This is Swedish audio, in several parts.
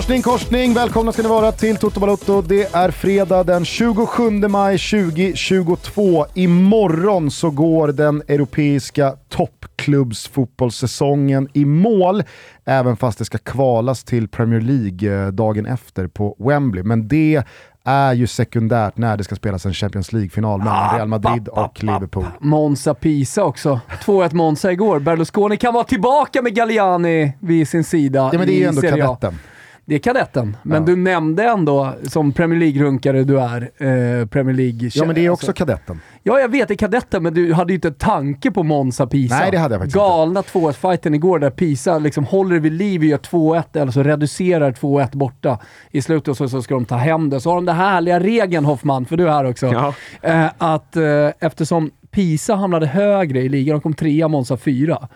Morsning korsning, välkomna ska ni vara till Toto Balotto. Det är fredag den 27 maj 2022. Imorgon så går den europeiska toppklubbsfotbollssäsongen i mål. Även fast det ska kvalas till Premier League eh, dagen efter på Wembley. Men det är ju sekundärt när det ska spelas en Champions League-final mellan Ah, Real Madrid och Liverpool. Monza Pisa också. 2-1 Monza igår. Berlusconi kan vara tillbaka med Galliani vid sin sida Ja men det är ju ändå kadetten. Det är kadetten, men Ja. du nämnde ändå, som Premier League-runkare du är, eh, Premier League Ja men det är också alltså. kadetten. Ja, jag vet, det är kadetten, men du hade ju inte tanke på Monza Pisa. Nej, det hade jag faktiskt Galna 2-1-fighten igår där Pisa liksom håller vid liv och gör 2-1, eller så reducerar 2-1 borta i slutet och så, så ska de ta hem det. Så har de den härliga regeln, Hoffman, för du är här också, Ja. eh, att eh, eftersom Pisa hamnade högre i ligan, de kom trea, Monza fyra,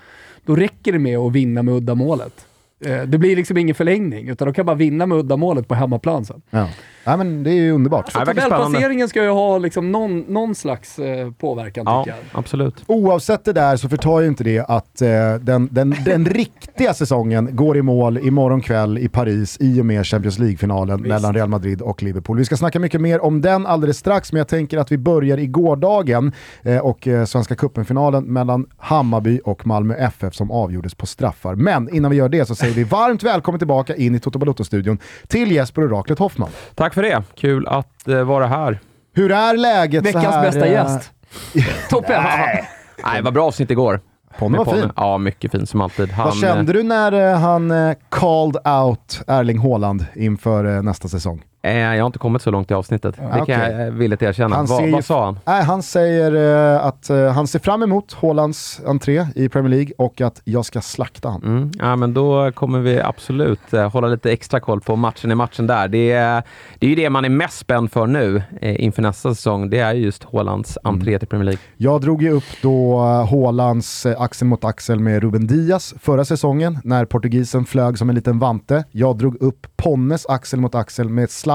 då räcker det med att vinna med uddamålet. Eh, det blir liksom ingen förlängning, utan de kan bara vinna med uddamålet på hemmaplan sen. Ja ja men det är ju underbart. Spännande. Tabellplaceringen ska ju ha liksom någon, någon slags eh, påverkan Ja, tycker jag. absolut. Oavsett det där så förtar ju inte det att eh, den, den, den riktiga säsongen går i mål imorgon kväll i Paris i och med Champions League-finalen mellan Real Madrid och Liverpool. Vi ska snacka mycket mer om den alldeles strax, men jag tänker att vi börjar i gårdagen eh, och eh, Svenska Cupen-finalen mellan Hammarby och Malmö FF som avgjordes på straffar. Men innan vi gör det så säger vi varmt välkommen tillbaka in i Toto Balotto-studion till Jesper Oraklet Hoffman. Tack för det. Kul att eh, vara här. Hur är läget så Veckans här? bästa eh, gäst. Topp ett. Nej, vad bra avsnitt igår. Ponne var fin. Ja, mycket fin som alltid. Han, Vad kände du när eh, han eh, called out Erling Haaland inför eh, nästa säsong? Eh, jag har inte kommit så långt i avsnittet. det kan okej. jag eh, villigt erkänna. Han Va, vad sa han? Nej, han säger eh, att eh, han ser fram emot Haalands entré i Premier League och att jag ska slakta han. Mm, ja, men då kommer vi absolut eh, hålla lite extra koll på matchen i matchen där. Det är, det är ju det man är mest spänd för nu eh, inför nästa säsong. Det är ju just Haalands Mm. entré till Premier League. Jag drog ju upp då Haalands axel mot axel med Ruben Diaz förra säsongen när portugisen flög som en liten vante. Jag drog upp Ponnes axel mot axel med Zlatan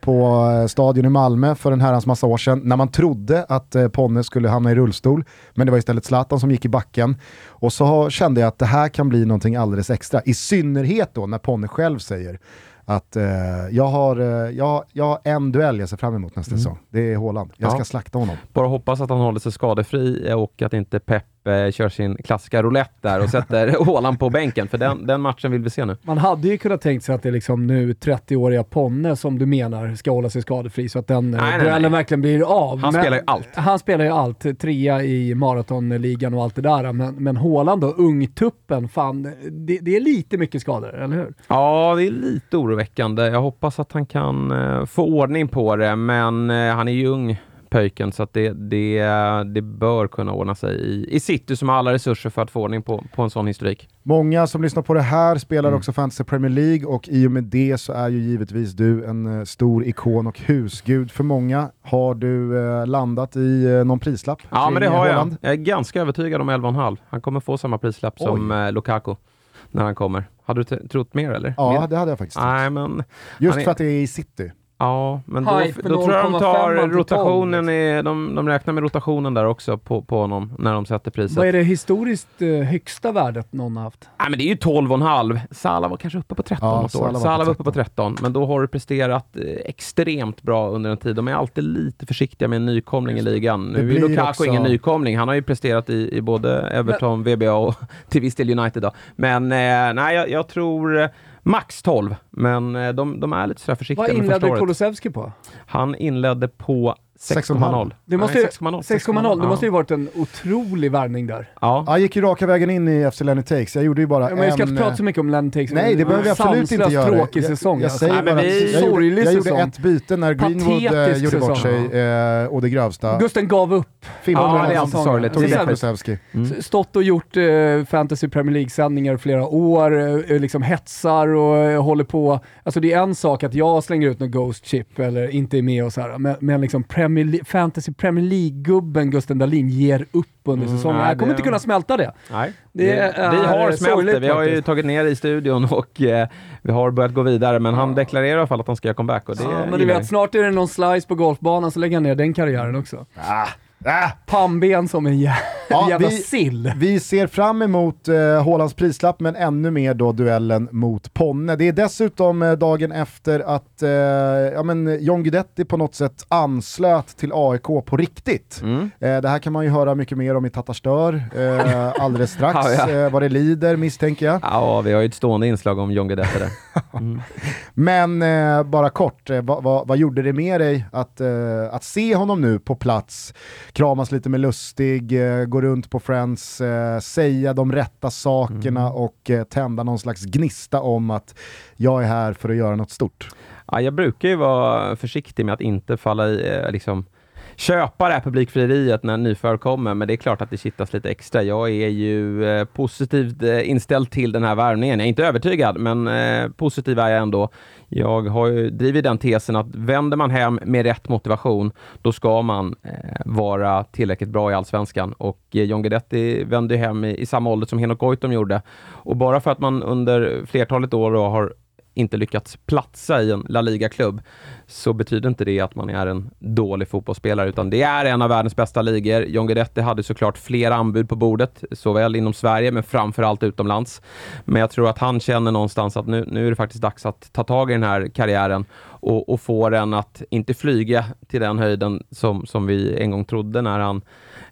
på eh, stadion i Malmö för en herrans massa år sedan när man trodde att eh, Ponne skulle hamna i rullstol. Men det var istället Zlatan som gick i backen. Och så kände jag att det här kan bli någonting alldeles extra. I synnerhet då när Ponne själv säger att eh, jag, har, eh, jag, jag har en duell jag ser fram emot nästa säsong. Det är Haaland. Jag ska Ja. slakta honom. Bara hoppas att han håller sig skadefri och att inte Pep eh, kör sin klassiska roulette där och sätter Haaland på bänken, för den, den matchen vill vi se nu. Man hade ju kunnat tänkt sig att det är liksom nu 30-åriga Ponne som du menar ska hålla sig skadefri så att den nej, duellen verkligen blir av. Han spelar ju allt. Han spelar ju allt. Trea i maratonligan och allt det där. Men, men Haaland då, ungtuppen, fan, det, det är lite mycket skador, eller hur? Ja, det är lite oroväckande. Jag hoppas att han kan eh, få ordning på det, men eh, han är ju ung pöjken, så att det, det, det bör kunna ordna sig i, i City som har alla resurser för att få ordning på, på en sån historik. Många som lyssnar på det här spelar Mm. också Fantasy Premier League och i och med det så är ju givetvis du en eh, stor ikon och husgud för många. Har du eh, landat i eh, någon prislapp? Ja, men det har jag. Haaland? Jag är ganska övertygad om 11,5. Han kommer få samma prislapp som eh, Lukaku när han kommer. Hade du trott mer eller? Ja, Mer? det hade jag faktiskt. Nej, men... Just är- för att det är i city. Ja, men då, då tror jag de 0,5 tar till 12, rotationen, liksom. i, de, de räknar med rotationen där också på, på honom när de sätter priset. Vad är det historiskt eh, högsta värdet någon har haft? Nej, men det är ju 12,5. Salah var kanske uppe på 13 Ja, något år. Salah var på Salah var uppe på 13. 13, men då har du presterat eh, extremt bra under en tid. De är alltid lite försiktiga med en nykomling i ligan. Det Nu är Lukaku också- ingen nykomling. Han har ju presterat i, i både Everton, VBA och till viss del United. Då. Men eh, nej, jag, jag tror eh, max 12, men eh, de, de är lite sådär försiktiga Vad inledde året. Kulusevski på? Han inledde på 6,0. 6,5. Det måste, Nej, ju- 6,0. 6,0. Det måste ju varit en otrolig värvning där. Ja. Jag gick ju raka vägen in i FC Lenny Takes. Jag gjorde ju bara Ja, men vi ska en... inte prata så mycket om Lenny Takes. Nej, det behöver vi absolut inte göra. tråkig jag, säsong. Jag, alltså. säger Nej, men bara vi- att jag, gjorde, jag gjorde ett byte när Greenwood eh, Patetisk gjorde bort säsong. sig eh, och det grövsta. Gusten gav upp. Ja, det är alltid sorgligt. Tog Det. Mm. Stått och gjort eh, fantasy Premier League-sändningar flera år, eh, liksom hetsar och eh, håller på. Alltså det är en sak att jag slänger ut någon Ghost Chip eller inte är med och så här, men, men liksom Premier Le- fantasy Premier League-gubben Gusten Dahlin ger upp under Mm, säsongen. nej, jag kommer inte kunna smälta det. Nej, Det det, är vi har smält det. Vi har ju tagit ner det i studion och eh, vi har börjat gå vidare. Men han deklarerar i alla fall att han ska göra comeback. Och det Ja, men du vet, snart är det någon slice på golfbanan så lägger han ner den karriären också. Ah, ah. Pannben som en jävla... Ja, Jävla vi- sill. Vi ser fram emot eh, prislapp, men ännu mer då duellen mot Ponne. Det är dessutom eh, dagen efter att eh, ja, men John Guidetti på något sätt anslöt till AIK på riktigt. Mm. Eh, det här kan man ju höra mycket mer om i Tattarstör eh, alldeles strax, Ja, ja. Eh, vad det lider misstänker jag. Ja, vi har ju ett stående inslag om John Guidetti där. Mm. Men eh, bara kort, eh, vad, vad, vad gjorde det med dig att, eh, att se honom nu på plats, kramas lite med Lustig, eh, gå runt på Friends, eh, säga de rätta sakerna och eh, tända någon slags gnista om att jag är här för att göra något stort? Ja, jag brukar ju vara försiktig med att inte falla i, eh, liksom, köpa det här publikfrieriet när nyförvärv kommer, men det är klart att det kittas lite extra. Jag är ju eh, positivt eh, inställd till den här värvningen. Jag är inte övertygad, men eh, positiv är jag ändå. Jag har ju drivit den tesen att vänder man hem med rätt motivation, då ska man eh, vara tillräckligt bra i Allsvenskan. Och eh, John Guidetti vände hem i, i samma ålder som Henok Goitom gjorde. Och bara för att man under flertalet år då har inte lyckats platsa i en La Liga-klubb, så betyder inte det att man är en dålig fotbollsspelare, utan det är en av världens bästa ligor. John Guidetti hade såklart flera anbud på bordet, såväl inom Sverige, men framförallt utomlands. Men jag tror att han känner någonstans att nu, nu är det faktiskt dags att ta tag i den här karriären och, och få den att inte flyga till den höjden som, som vi en gång trodde när han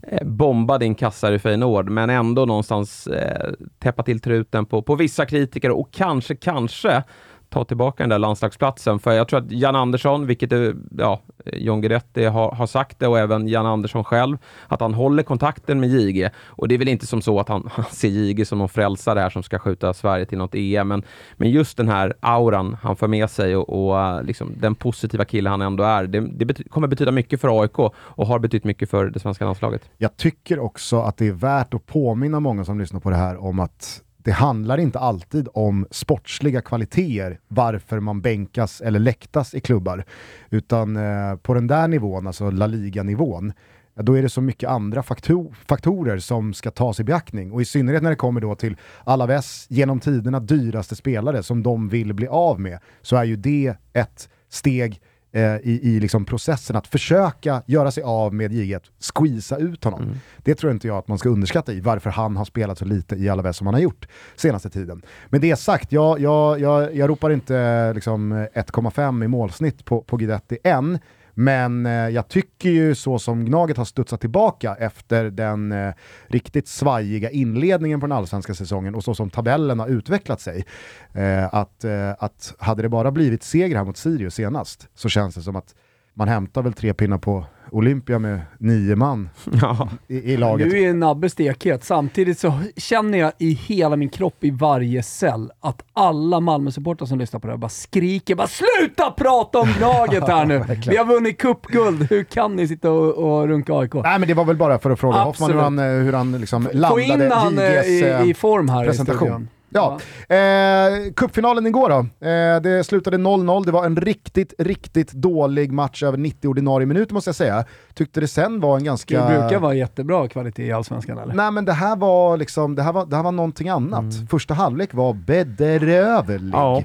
eh, bombade in kassar i Feyenoord, men ändå någonstans eh, täppa till truten på, på vissa kritiker och kanske, kanske ta tillbaka den där landslagsplatsen. För jag tror att Jan Andersson, vilket är, ja, John Guidetti har, har sagt det och även Jan Andersson själv, att han håller kontakten med JG. Och det är väl inte som så att han, han ser JG som någon frälsare här som ska skjuta Sverige till något EM, men, men just den här auran han för med sig och, och liksom, den positiva kille han ändå är, det, det bety kommer betyda mycket för AIK och har betytt mycket för det svenska landslaget. Jag tycker också att det är värt att påminna många som lyssnar på det här om att det handlar inte alltid om sportsliga kvaliteter varför man bänkas eller läktas i klubbar. Utan eh, på den där nivån, alltså La Liga-nivån, ja, då är det så mycket andra faktor faktorer som ska tas i beaktning. Och i synnerhet när det kommer då till Alaves genom tiderna dyraste spelare som de vill bli av med, så är ju det ett steg eh, i, i liksom processen att försöka göra sig av med JG, squeeza ut honom. Det tror inte jag att man ska underskatta i varför han har spelat så lite i Alaves som han har gjort senaste tiden. Men det sagt, jag, jag, jag, jag ropar inte liksom 1,5 i målsnitt på, på Guidetti än, men eh, jag tycker ju så som Gnaget har studsat tillbaka efter den eh, riktigt svajiga inledningen på den allsvenska säsongen och så som tabellen har utvecklat sig, eh, att, eh, att hade det bara blivit seger här mot Sirius senast så känns det som att man hämtar väl tre pinnar på Olympia med nio man Ja, i, i laget. Nu är Nabbe stekhet. Samtidigt så känner jag i hela min kropp, i varje cell, att alla Malmö-supportrar som lyssnar på det här bara skriker bara “Sluta prata om laget här nu! Vi har vunnit cupguld, hur kan ni sitta och, och runka AIK?” Nej men det var väl bara för att fråga Hoffman hur han, eh, hur han liksom Få landade in han JGs i, eh, i form här i presentation. studion. Ja, eh, cupfinalen igår då. Eh, det slutade 0-0, det var en riktigt, riktigt dålig match över 90 ordinarie minuter måste jag säga. Tyckte det sen var en ganska... Det brukar vara jättebra kvalitet i Allsvenskan eller? Nej men det här var liksom, det här var, det här var någonting annat. Mm. Första halvlek var bedrövlig. ja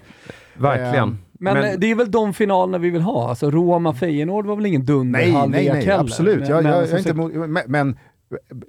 verkligen. Ehm, Men, Men- eh, det är väl de finalerna vi vill ha. Alltså Roma-Feyenoord var väl ingen dunder Nej, nej, nej, heller. absolut. Men- jag, men jag, jag är inte men, men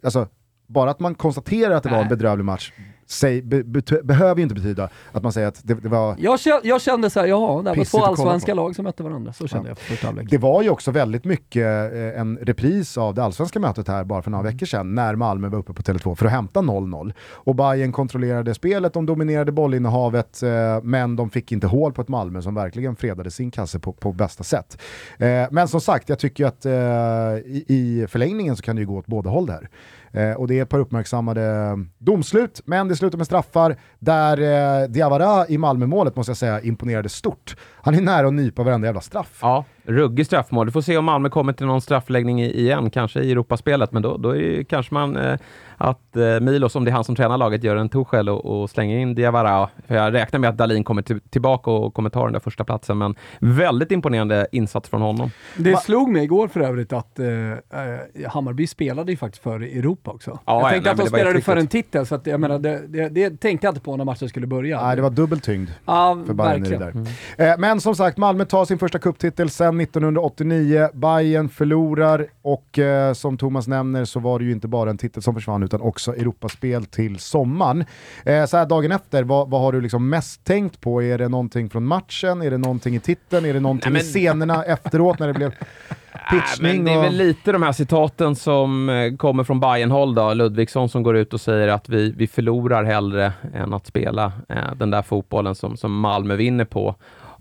alltså, bara att man konstaterar att det var en Nej. bedrövlig match säg, be, bety- behöver ju inte betyda att man säger att det, det var Jag kände, jag kände såhär, jaha, det här var två allsvenska lag som mötte varandra. Så kände jag för första halvlek. Det var ju också väldigt mycket eh, en repris av det allsvenska mötet här bara för några Mm. veckor sedan när Malmö var uppe på Tele2 för att hämta 0-0. Och Bayern kontrollerade spelet, de dominerade bollinnehavet eh, men de fick inte hål på ett Malmö som verkligen fredade sin kasse på, på bästa sätt. Eh, men som sagt, jag tycker att eh, i, i förlängningen så kan det ju gå åt båda håll där. Eh, och det är ett par uppmärksammade mm, domslut, men det slutar med straffar där eh, Diawara i Malmö-målet måste jag säga imponerade stort. Han är nära att nypa varenda jävla straff. Ja, ruggig straffmål. Du får se om Malmö kommer till någon straffläggning igen, kanske i Europaspelet, men då, då är det kanske man eh, att eh, Milos, om det är han som tränar laget, gör en Tuchel och, och slänger in Diawara. För jag räknar med att Dalin kommer till, tillbaka och kommer ta den där första platsen men väldigt imponerande insats från honom. Det slog mig igår för övrigt att eh, eh, Hammarby spelade ju faktiskt för Europa också. Ja, jag tänkte nej, att de spelade för en titel, så att, jag menar, det, det, det tänkte jag inte på när matchen skulle börja. Nej, det var dubbel tyngd ja, för Bayern i det där. Eh, men som sagt, Malmö tar sin första cuptitel sedan 1989. Bayern förlorar och eh, som Thomas nämner så var det ju inte bara en titel som försvann utan också Europaspel till sommaren. Eh, så här dagen efter, vad, vad har du liksom mest tänkt på? Är det någonting från matchen? Är det någonting i titeln? Är det någonting Nej, i men- scenerna efteråt när det blev pitchning? men det är och... väl lite de här citaten som eh, kommer från Bayern-håll då. Ludvigsson som går ut och säger att vi, vi förlorar hellre än att spela eh, den där fotbollen som, som Malmö vinner på.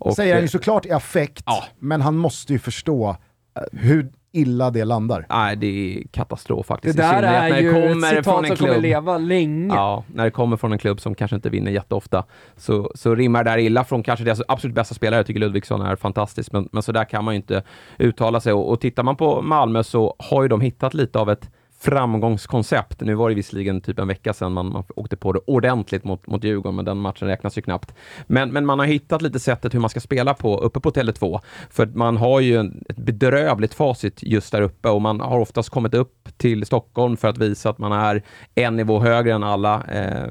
Och, säger han eh, ju såklart i affekt, Ja. men han måste ju förstå eh, hur illa det landar. Nej, det är katastrof Det faktiskt. I där är när det ju ett kommer från citat en som kommer klubb. leva länge. Ja, när det kommer från en klubb som kanske inte vinner jätteofta så, så rimmar det där illa från kanske deras absolut bästa spelare. Jag tycker Ludvigsson är fantastisk, men, men så där kan man ju inte uttala sig. Och, och tittar man på Malmö så har ju de hittat lite av ett framgångskoncept. Nu var det visserligen typ en vecka sedan man, man åkte på det ordentligt mot, mot Djurgården, men den matchen räknas ju knappt. Men, men man har hittat lite sättet hur man ska spela på uppe på Tele2. För man har ju en, ett bedrövligt facit just där uppe och man har oftast kommit upp till Stockholm för att visa att man är en nivå högre än alla eh,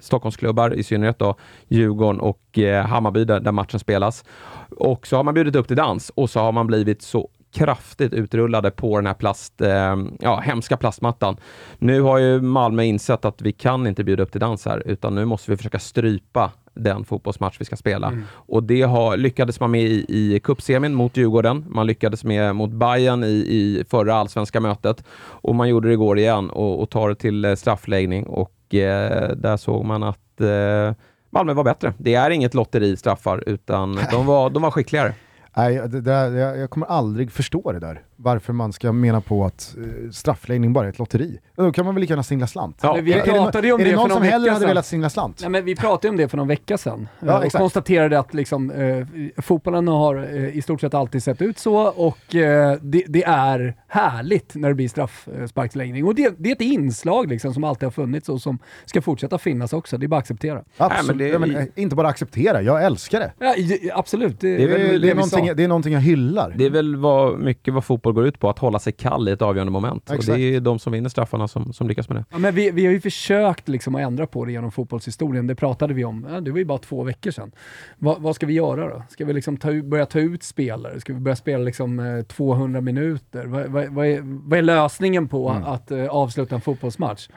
Stockholmsklubbar, i synnerhet då Djurgården och eh, Hammarby där, där matchen spelas. Och så har man bjudit upp till dans och så har man blivit så kraftigt utrullade på den här plast, eh, ja, hemska plastmattan. Nu har ju Malmö insett att vi kan inte bjuda upp till dans här, utan nu måste vi försöka strypa den fotbollsmatch vi ska spela. Och det har, lyckades man med i, i cupsemin mot Djurgården. Man lyckades med mot Bayern i, i förra allsvenska mötet. Och man gjorde det igår igen och, och tar det till eh, straffläggning. Och eh, där såg man att eh, Malmö var bättre. Det är inget lotteri straffar, utan de var, de var skickligare. Nej, det det, jag, jag kommer aldrig förstå det där. Varför man ska mena på att eh, straffläggning bara är ett lotteri. Då kan man väl lika gärna singla slant. Ja, vi Är det, pratade ju om är det, det någon som hellre hade velat singla slant? Nej, men vi pratade om det för någon vecka sedan Ja, eh, och exakt. konstaterade att liksom, eh, fotbollen har eh, i stort sett alltid sett ut så och eh, det, det är härligt när det blir straffsparksläggning. Och det, det är ett inslag liksom, som alltid har funnits och som ska fortsätta finnas också. Det är bara att acceptera. Absolut. Nej, men det- ja, men, eh, inte bara acceptera, jag älskar det. Ja, absolut, det, Det är väl är, är, någonting, det är någonting jag hyllar. Det är väl vad, mycket vad fotboll går ut på, att hålla sig kall i ett avgörande moment. Och Exakt. det är de som vinner straffarna som, som lyckas med det. Ja, men vi, vi har ju försökt liksom att ändra på det genom fotbollshistorien. Det pratade vi om. Ja, det var ju bara två veckor sedan. Va, vad ska vi göra då? Ska vi liksom ta, börja ta ut spelare? Ska vi börja spela liksom, eh, 200 minuter? Va, va, vad, är, vad är lösningen på Mm. att eh, avsluta en fotbollsmatch?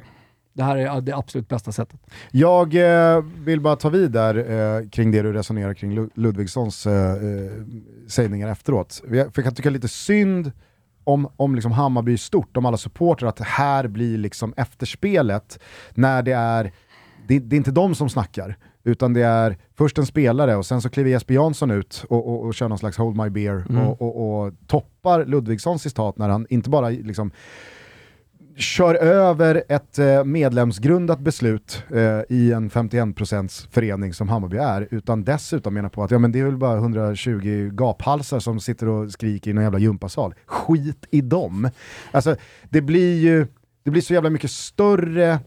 Det här är det absolut bästa sättet. Jag eh, vill bara ta vid där eh, kring det du resonerar kring Lu- Ludvigssons eh, eh, sägningar efteråt. För jag kan tycka lite synd om, om liksom Hammarby stort, om alla supportrar, att det här blir liksom efterspelet när det är, det, det är inte de som snackar, utan det är först en spelare och sen så kliver Jesper Jansson ut och, och, och kör någon slags hold my beer Mm. och, och, och toppar Ludvigssons citat när han inte bara liksom kör över ett eh, medlemsgrundat beslut eh, i en 51% förening som Hammarby är, utan dessutom menar på att ja, men det är väl bara 120 gaphalsar som sitter och skriker i någon jävla gympasal. Skit i dem. Alltså, det blir ju det blir så jävla mycket större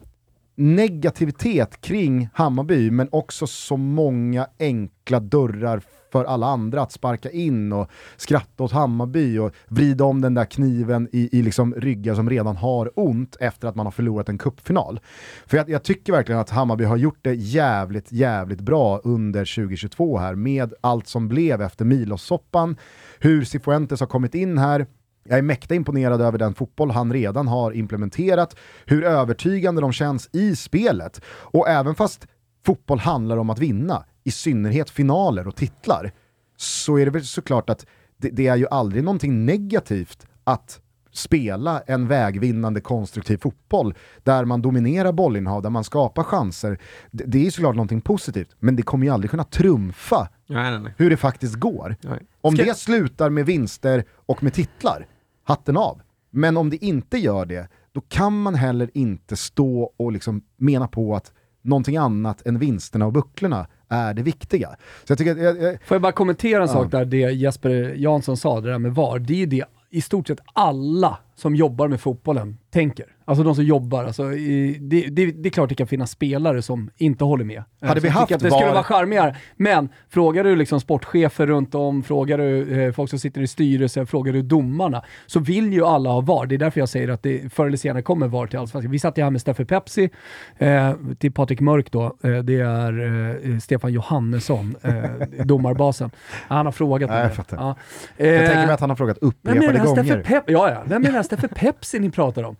negativitet kring Hammarby, men också så många enkla dörrar för alla andra att sparka in och skratta åt Hammarby och vrida om den där kniven i, i liksom ryggar som redan har ont efter att man har förlorat en kuppfinal. För jag, jag tycker verkligen att Hammarby har gjort det jävligt, jävligt bra under 2022 här med allt som blev efter Milos-soppan, hur Cifuentes har kommit in här, jag är mäkta imponerad över den fotboll han redan har implementerat, hur övertygande de känns i spelet. Och även fast fotboll handlar om att vinna, i synnerhet finaler och titlar, så är det väl såklart att det, det är ju aldrig någonting negativt att spela en vägvinnande konstruktiv fotboll där man dominerar bollinnehav, där man skapar chanser. Det, det är såklart någonting positivt, men det kommer ju aldrig kunna trumfa Nej, nej, nej. hur det faktiskt går. Om det slutar med vinster och med titlar, hatten av. Men om det inte gör det, då kan man heller inte stå och liksom mena på att någonting annat än vinsterna och bucklorna är det viktiga. Så jag tycker att, jag, jag, Får jag bara kommentera en Ja. sak där, det Jesper Jansson sa, det där med VAR. Det är ju det i stort sett alla som jobbar med fotbollen tänker. Alltså de som jobbar. Alltså, i, det, det, det, är klart det kan finnas spelare som inte håller med. Hade vi haft att det var... skulle vara charmigare. Men frågar du liksom sportchefer runt om, frågar du eh, folk som sitter i styrelsen, frågar du domarna, så vill ju alla ha VAR. Det är därför jag säger att det förr eller senare kommer VAR till Allsvenskan. Vi satt ju här med Steffe Pepsi, eh, till Patrik Mörk då. Eh, det är eh, Stefan Johannesson, eh, domarbasen. Han har frågat mig. jag fattar. Ja. Jag tänker mig Eh, att han har frågat upprepade gånger. Steffe Pep ja, ja. Vem är den här Steffe Pepsi ni pratar om?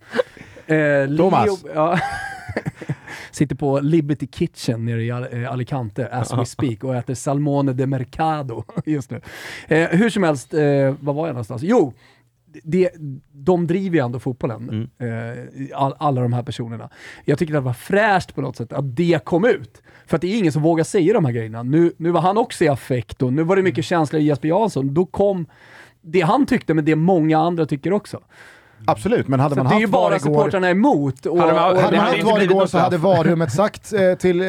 Eh, Thomas. ja. Sitter på Liberty Kitchen nere i eh, Alicante as we speak och äter salmone de mercado just nu. Eh, hur som helst, eh, vad var jag någonstans? Jo, det, de driver ju ändå fotbollen, eh, all, alla de här personerna. Jag tycker det var fräscht på något sätt att det kom ut. För att det är ingen som vågar säga de här grejerna. Nu, nu var han också i affekt och nu var det mycket känslor i Jesper Jansson. Då kom det han tyckte, men det många andra tycker också. Absolut, men hade Så man att det är ju haft VAR bara igår... supportrarna emot. Och, Hade man- och, Hade man haft VAR igår så hade straff. VAR-rummet sagt eh, till eh,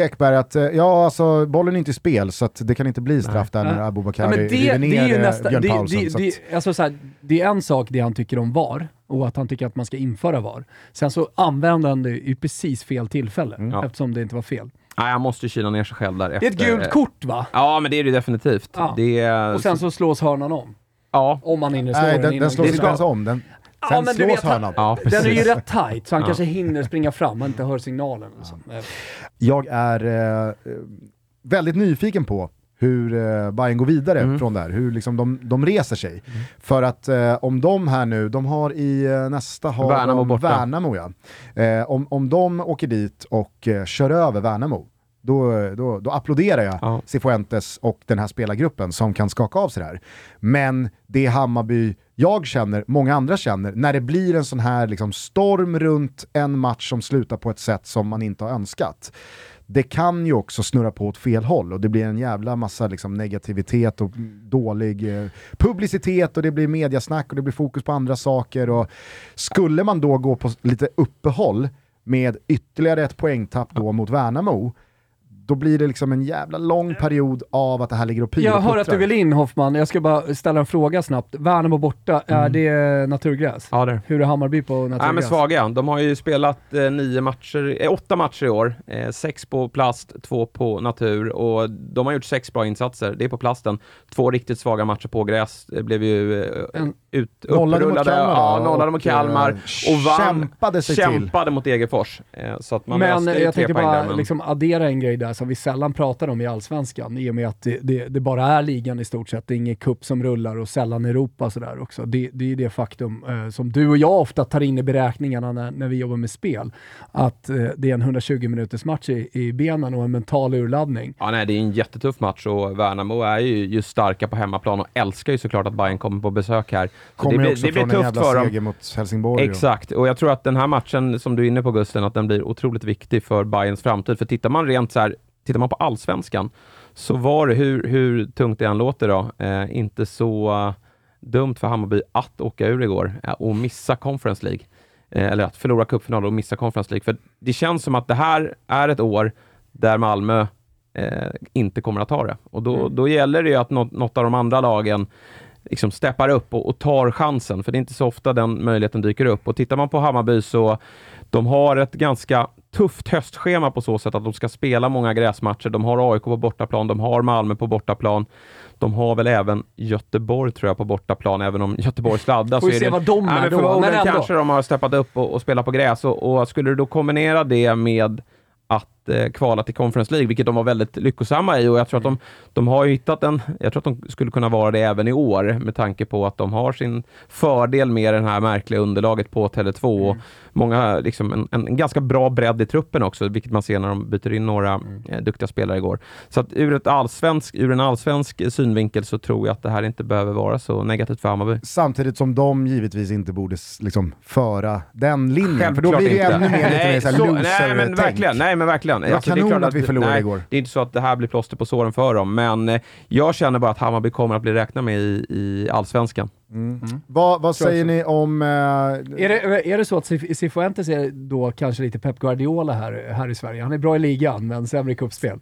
Ekberg att eh, ja, alltså bollen är inte i spel så att det kan inte bli straff där när Abubakari men det, river det ner är ju eh, nästa, Björn det, Paulsson. det, så att- det, alltså så här, det är en sak det han tycker om VAR och att han tycker att man ska införa VAR. Sen så använder han det i precis fel tillfälle Mm. Eftersom det inte var fel. Nej, han måste kyla ner sig själv där Det är ett gult kort va? Ja, men det är det definitivt. Ja. Det är... Och sen så slås hörnan om. Ja, Om man hinner slå Nej, den den, innan den slås det inte ens om. Den, Ja, sen men du slås vet, han- hörnan. ja Den är ju rätt tight, så han Ja. kanske hinner springa fram och inte hör signalen. Liksom. Eh, Jag är eh, väldigt nyfiken på hur eh, Bayern går vidare Mm. från där, hur liksom de, de reser sig. För att eh, om de här nu, de har i eh, nästa har Värnamo de borta. Värnamo ja. Eh, om, om de åker dit och eh, kör över Värnamo, då, då, då applåderar jag Ja. Cifuentes och den här spelargruppen som kan skaka av sig det här. Men det Hammarby jag känner, många andra känner, när det blir en sån här liksom, storm runt en match som slutar på ett sätt som man inte har önskat. Det kan ju också snurra på åt fel håll och det blir en jävla massa liksom, negativitet och dålig eh, publicitet och det blir mediasnack och det blir fokus på andra saker. Och skulle man då gå på lite uppehåll med ytterligare ett poängtapp då mot Värnamo, då blir det liksom en jävla lång period av att det här ligger och pyr Jag och hör att du vill in Hoffman, jag ska bara ställa en fråga snabbt. Värnamo borta, är det naturgräs? Ja, det är. Hur är Hammarby på naturgräs? Nej men svaga. De har ju spelat eh, nio matcher, eh, åtta matcher i år. Eh, sex på plast, två på natur och de har gjort sex bra insatser. Det är på plasten. Två riktigt svaga matcher på gräs. Det blev ju eh, En- ut, Nollade mot. Kalmar ja, nollade mot och, Kalmar. eh, Och vann, kämpade sig till. kämpade mot Degerfors. Eh, så att man Men jag tänkte bara där, men- liksom addera en grej där som vi sällan pratar om i Allsvenskan, i och med att det, det, det bara är ligan i stort sett. Det är ingen cup som rullar och sällan Europa sådär också. Det, det är det faktum eh, som du och jag ofta tar in i beräkningarna när, när vi jobbar med spel. Att eh, det är en 120 minuters match i, i benen och en mental urladdning. Ja, nej, det är en jättetuff match och Värnamo är ju just starka på hemmaplan och älskar ju såklart att Bayern kommer på besök här. Så Kommer det blir, också det blir från en tufft jävla för dem. seger mot Helsingborg. Exakt, och jag tror att den här matchen som du är inne på Gusten, att den blir otroligt viktig för Bayerns framtid. För tittar man rent så här, tittar man på allsvenskan, så var det, hur, hur tungt det än låter då, eh, inte så dumt för Hammarby att åka ur igår eh, och missa Conference League. Eh, eller att förlora cupfinalen och missa Conference League. För det känns som att det här är ett år där Malmö eh, inte kommer att ta det. Och då, då gäller det ju att något, något av de andra lagen liksom steppar upp och, och tar chansen, för det är inte så ofta den möjligheten dyker upp. Och tittar man på Hammarby så de har ett ganska tufft höstschema på så sätt att de ska spela många gräsmatcher. De har AIK på bortaplan, de har Malmö på bortaplan. De har väl även Göteborg tror jag på bortaplan, även om Göteborg sladdar. Får vi så se det, vad de är då, förmodligen men kanske de har steppat upp och, och spelat på gräs. Och, och skulle du då kombinera det med att eh, kvala till Conference League, vilket de var väldigt lyckosamma i och jag tror att de, de har hittat en, jag tror att de skulle kunna vara det även i år med tanke på att de har sin fördel med det här märkliga underlaget på Tele2 och många, liksom en, en, ganska bra bredd i truppen också, vilket man ser när de byter in några eh, duktiga spelare igår. Så att ur, ett allsvensk, ur en allsvensk synvinkel så tror jag att det här inte behöver vara så negativt för Hammarby. Samtidigt som de givetvis inte borde liksom, föra den linjen, för då Självklart blir det inte. ännu mer lite Nej, mer loser Nej men verkligen, nej men verkligen. Det var kanon att vi förlorade nej, igår. Det är inte så att det här blir plåster på såren för dem, men eh, jag känner bara att Hammarby kommer att bli räknad med i, i Allsvenskan. Vad, vad Tror jag säger ni om... Eh, Är det, är det så att Cif- Cifuentes är då kanske lite Pep Guardiola här, här i Sverige? Han är bra i ligan, men sämre i kuppspel.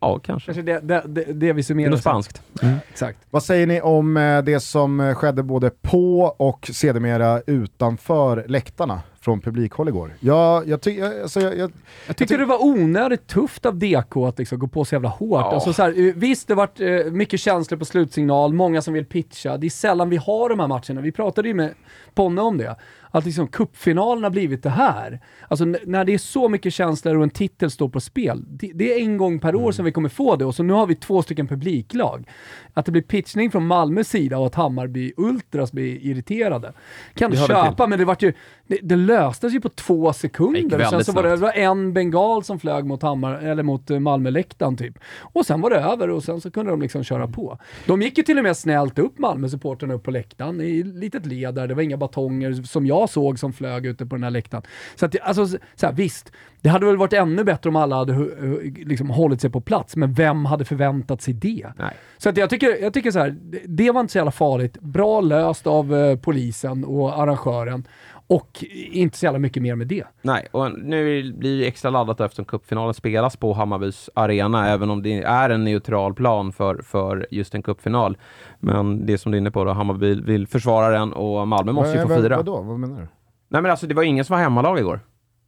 Ja, kanske. Kanske det, det, det, det vi Det är summerar. något sen. spanskt. Exakt. Vad säger ni om eh, det som eh, skedde både på och sedermera utanför läktarna från publikhåll igår? Jag, jag, ty- jag, alltså, jag, jag, Jag tycker det var onödigt tufft av DK att liksom gå på så jävla hårt. Ja. Alltså så här, eh, visst, det varit eh, mycket känslor på slutsignal, många som vill pitcha. Det är sällan vi har de här matcherna. Vi pratade ju med Ponne om det. Att liksom cupfinalen har blivit det här. Alltså när det är så mycket känslor och en titel står på spel. Det, det är en gång per år som vi kommer få det och så nu har vi två stycken publiklag. Att det blir pitchning från Malmös sida och att Hammarby Ultras blir irriterade. Kan du köpa, men det, vart ju, det, det löstes ju på två sekunder. Sen så var det, det var en bengal som flög mot, Hammar, eller mot eh, Malmöläktaren typ. Och sen var det över och sen så kunde de liksom köra på. De gick ju till och med snällt upp Malmö-supporterna upp på läktaren i litet led där. Det var inga batonger som jag såg som flög ute på den här läktaren. Så att, alltså, så här, visst, det hade väl varit ännu bättre om alla hade liksom, hållit sig på plats, men vem hade förväntat sig det? Nej. Så att jag tycker, jag tycker så här, det, det var inte så jävla farligt. Bra löst av eh, polisen och arrangören. Och inte så jävla mycket mer med det. Nej, och nu blir det extra laddat eftersom cupfinalen spelas på Hammarbys arena, även om det är en neutral plan för, för just en cupfinal. Men det som du är inne på då, Hammarby vill försvara den och Malmö måste ju få vad, fira. Vadå, vad menar du? Nej men alltså det var ingen som var hemmalag igår.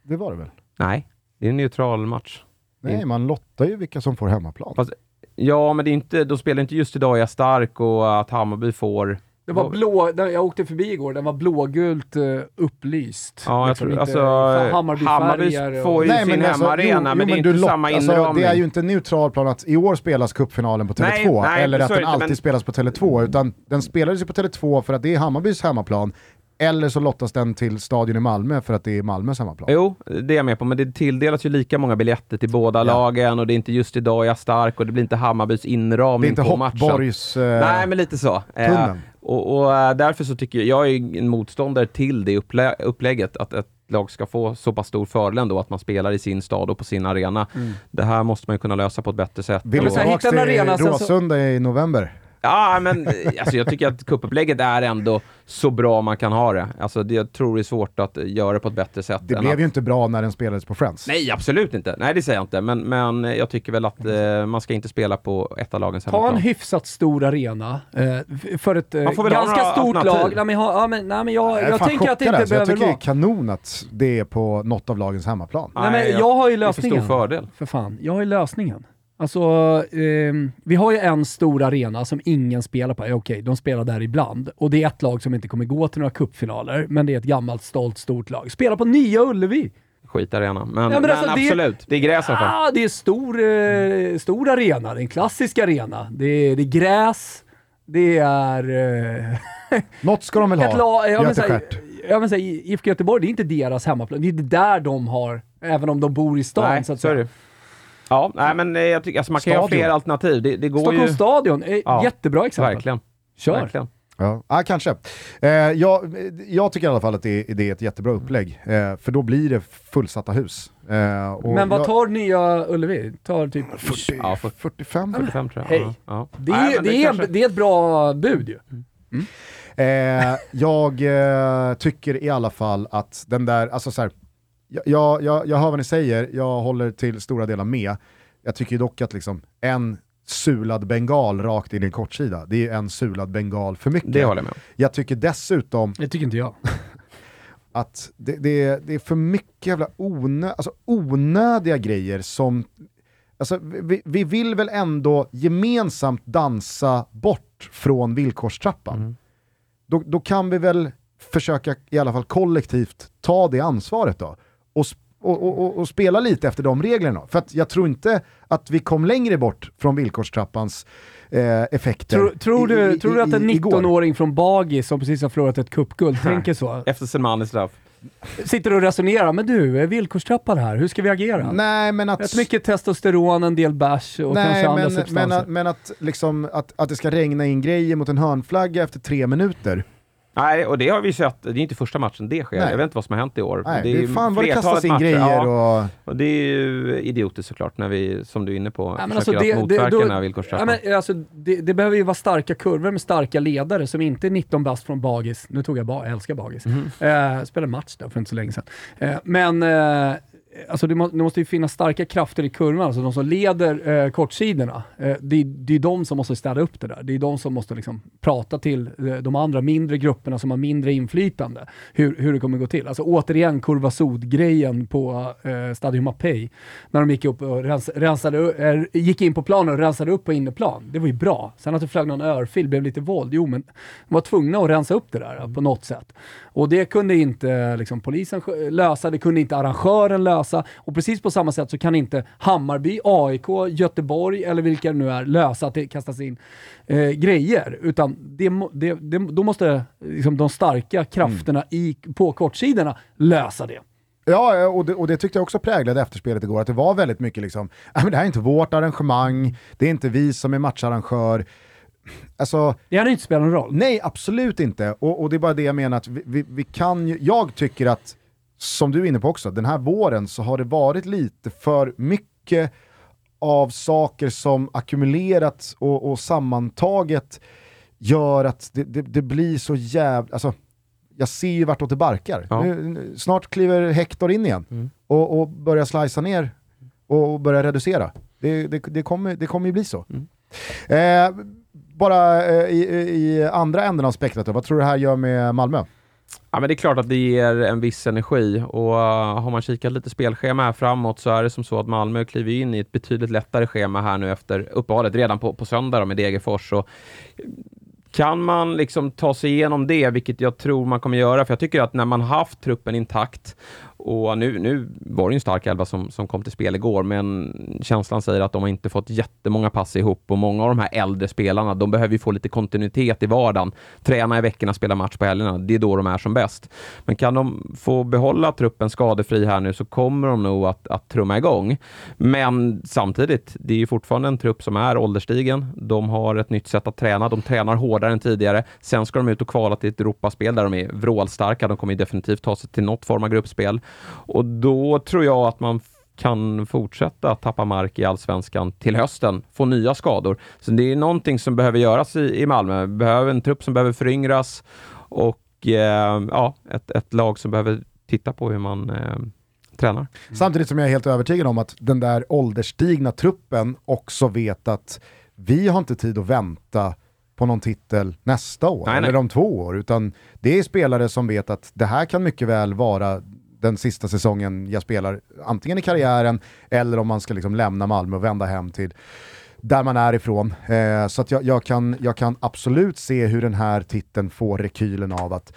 Det var det väl? Nej, det är en neutral match. Nej, man lottar ju vilka som får hemmaplan. Fast- Ja, men det är inte, de spelar inte just idag är jag stark och att Hammarby får... Det var blå, jag åkte förbi igår, den var blågult uh, upplyst. Ja, jag Liksom tror, inte alltså, Hammarby Hammarbyfärger får ju Nej, sin men alltså, hemmaarena, men jo, det är inte lott- samma alltså, inramning. Det är ju inte en neutral plan att i år spelas cupfinalen på Tele2, Nej, nej, eller att den inte, alltid men- spelas på Tele2, utan den spelades ju på Tele2 för att det är Hammarbys hemmaplan, eller så lottas den till Stadion i Malmö för att det är Malmös hemmaplan. Jo, det är jag med på, men det tilldelas ju lika många biljetter till båda lagen och det är inte just idag jag är stark och det blir inte Hammarbys inramning Det är inte på matchen. Hoppborgs... Eh, Nej, men lite så. Eh, tunneln. Och, och eh, därför så tycker jag, jag är en motståndare till det upplä upplägget, att ett lag ska få så pass stor fördel ändå att man spelar i sin stad och på sin arena. Det här måste man ju kunna lösa på ett bättre sätt. Vill du tillbaka till arena, sen så- Råsunda i november? Ja, men alltså, jag tycker att kuppupplägget är ändå så bra man kan ha det. Alltså, det, jag tror det är svårt att göra det på ett bättre sätt. Det blev att... ju inte bra när den spelades på Friends. Nej, absolut inte. Nej, det säger jag inte. Men, men jag tycker väl att eh, man ska inte spela på ett av lagens Ta en hemmaplan. hyfsat stor arena eh, för ett eh, Man får väl ha ganska stort lag. Nej, men, ha, ja, men, nej, men jag, Jag är jag fan tänker att det inte alltså. Jag behöver tycker det vara... är kanon att det är på något av lagens hemmaplan. Nej, men Nej, jag har ju Det är för lösningen. stor fördel. För fan, jag har ju lösningen. Alltså, ehm, vi har ju en stor arena som ingen spelar på. Ja, Okej, de spelar där ibland. Och det är ett lag som inte kommer gå till några cupfinaler, men det är ett gammalt, stolt, stort lag. Spela på Nya Ullevi! Skitarena. Men, Ja, men men, alltså, det- absolut, det är gräs i alla fall. Ah, det är stor, eh, stor arena. Det är en klassisk arena. Det är, det är gräs, det är... Eh, Något ska de väl ett ha, lag, ja, men, så här, Götestjärt. ja, men, så här, IFK Göteborg, det är inte deras hemmaplan. Det är inte där de har, även om de bor i stan. Nej, så att så är det. Ja, nej, men eh, jag tycker, alltså, man kan ju ha Stadion. fler alternativ. Det, det går Stockholms ju... stadion, är Ja, jättebra exempel. Verkligen. Kör! Verkligen. Ja, ah, kanske. Eh, jag, jag tycker i alla fall att det, det är ett jättebra upplägg, eh, för då blir det fullsatta hus. Eh, och Men vad jag- tar Nya Ullevi? Tar typ... 40, Ja, för- 45? 45 tror jag. Hej. Ja. Det Nej, är, men det, är, kanske- det är ett bra bud ju. Eh, jag eh, tycker i alla fall att den där, alltså så här, jag, jag, jag, hör vad ni säger, jag håller till stora delar med. Jag tycker dock att liksom en sulad bengal rakt in i en kortsida, det är en sulad bengal för mycket. Det håller jag med om. Jag tycker dessutom Det tycker inte jag. att det, det, är, det är för mycket jävla onö, alltså onödiga grejer som... Alltså, vi, vi vill väl ändå gemensamt dansa bort från villkorstrappan. Då, då kan vi väl försöka i alla fall kollektivt ta det ansvaret då. Och, och, och, och, spela lite efter de reglerna. För att jag tror inte att vi kom längre bort från villkorstrappans eh, effekter. Tror, tror, du, i- tror du att en i- igår. 19-åring från Bagis som precis har förlorat ett cupguld tänker så? Efter Selmanis straff. Sitter och resonerar, men du, är villkorstrappan här, hur ska vi agera? Nej, men att... Rätt mycket testosteron, en del bärs och kanske Nej, andra men, substanser. men, att, men att, liksom, att, att det ska regna in grejer mot en hörnflagga efter tre minuter. Nej, och det har vi sett. Det är inte första matchen det sker. Nej. Jag vet inte vad som har hänt i år. Nej, det är är fan vad det kastas in matcher. grejer Ja, och... och det är ju idiotiskt såklart när vi, som du är inne på, Ja, men försöker alltså att det- motverka det- då- den här Ja, men, alltså, det, det behöver ju vara starka kurvor med starka ledare som inte är 19 bast från Bagis. Nu tog jag ba, jag älskar Bagis. Mhm. Eh, spelade match där för inte så länge sedan. Eh, men eh, Alltså det, må, det, måste ju finnas starka krafter i kurvan, alltså de som leder eh, kortsidorna. Eh, det, det är de som måste städa upp det där. Det är de som måste liksom prata till eh, de andra mindre grupperna som har mindre inflytande, hur, hur det kommer gå till. Alltså återigen kurva grejen på eh, Stadion Mapei, när de gick, upp och rens, rensade, eh, gick in på planen och rensade upp på inneplan. Det var ju bra. Sen att det flög någon örfil, blev lite våld, jo men de var tvungna att rensa upp det där mm. på något sätt. Och det kunde inte liksom, polisen lösa, det kunde inte arrangören lösa. Och precis på samma sätt så kan inte Hammarby, AIK, Göteborg eller vilka det nu är lösa att det kastas in eh, grejer. Utan det, det, det, då måste liksom, de starka krafterna mm. i, på kortsidorna lösa det. Ja, och det, och det tyckte jag också präglade efterspelet igår, att det var väldigt mycket liksom, men det här är inte vårt arrangemang, det är inte vi som är matcharrangör. Alltså, det hade inte spelat någon roll. Nej, absolut inte. Och, och, det är bara det jag menar, att vi, vi, vi kan ju, jag tycker att, som du är inne på också, den här våren så har det varit lite för mycket av saker som ackumulerats och, och sammantaget gör att det, det, det blir så jävla... Alltså, jag ser ju vartåt det barkar. Ja. Nu, snart kliver Hector in igen mm. och, och börjar slicea ner och, och börjar reducera. Det, det, det, kommer, det kommer ju bli så. Mm. Eh, bara eh, i, i, andra änden av spektrat, vad tror du det här gör med Malmö? Ja, men det är klart att det ger en viss energi och uh, har man kikat lite spelschema här framåt så är det som så att Malmö kliver in i ett betydligt lättare schema här nu efter uppehållet redan på, på söndag med Degerfors. Och eh, kan man liksom ta sig igenom det, vilket jag tror man kommer göra, för jag tycker att när man haft truppen intakt och nu, nu var det en stark elva som, som kom till spel igår, men känslan säger att de har inte fått jättemånga pass ihop och många av de här äldre spelarna, de behöver ju få lite kontinuitet i vardagen. Träna i veckorna, spela match på helgerna. Det är då de är som bäst. Men kan de få behålla truppen skadefri här nu så kommer de nog att, att trumma igång. Men samtidigt, det är ju fortfarande en trupp som är ålderstigen. De har ett nytt sätt att träna. De tränar hårdare än tidigare. Sen ska de ut och kvala till ett Europaspel där de är vrålstarka. De kommer definitivt ta sig till något form av gruppspel. Och då tror jag att man kan fortsätta tappa mark i allsvenskan till hösten, få nya skador. Så det är någonting som behöver göras i, i Malmö. Behöver en trupp som behöver föryngras och eh, ja, ett, ett lag som behöver titta på hur man eh, tränar. Mm. Samtidigt som jag är helt övertygad om att den där ålderstigna truppen också vet att vi har inte tid att vänta på någon titel nästa år nej, eller nej. om två år, utan det är spelare som vet att det här kan mycket väl vara den sista säsongen jag spelar, antingen i karriären eller om man ska liksom lämna Malmö och vända hem till där man är ifrån. Eh, så att jag, jag, kan, jag kan absolut se hur den här titeln får rekylen av att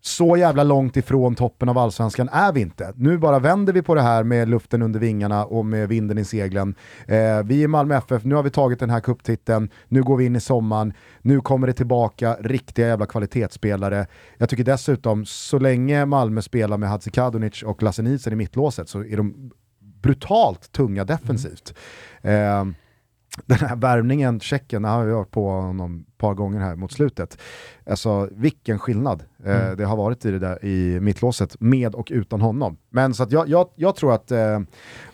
så jävla långt ifrån toppen av allsvenskan är vi inte. Nu bara vänder vi på det här med luften under vingarna och med vinden i seglen. Eh, vi i Malmö FF, nu har vi tagit den här kupptiteln, nu går vi in i sommaren, nu kommer det tillbaka riktiga jävla kvalitetsspelare. Jag tycker dessutom, så länge Malmö spelar med Hadzikadunic och Lasse Nielsen i mittlåset så är de brutalt tunga defensivt. Mm. Eh, den här värvningen, Tjeckien, har vi varit på honom ett par gånger här mot slutet. Alltså vilken skillnad eh, mm. det har varit i det där i mittlåset, med och utan honom. Men så att jag, jag, jag tror att eh,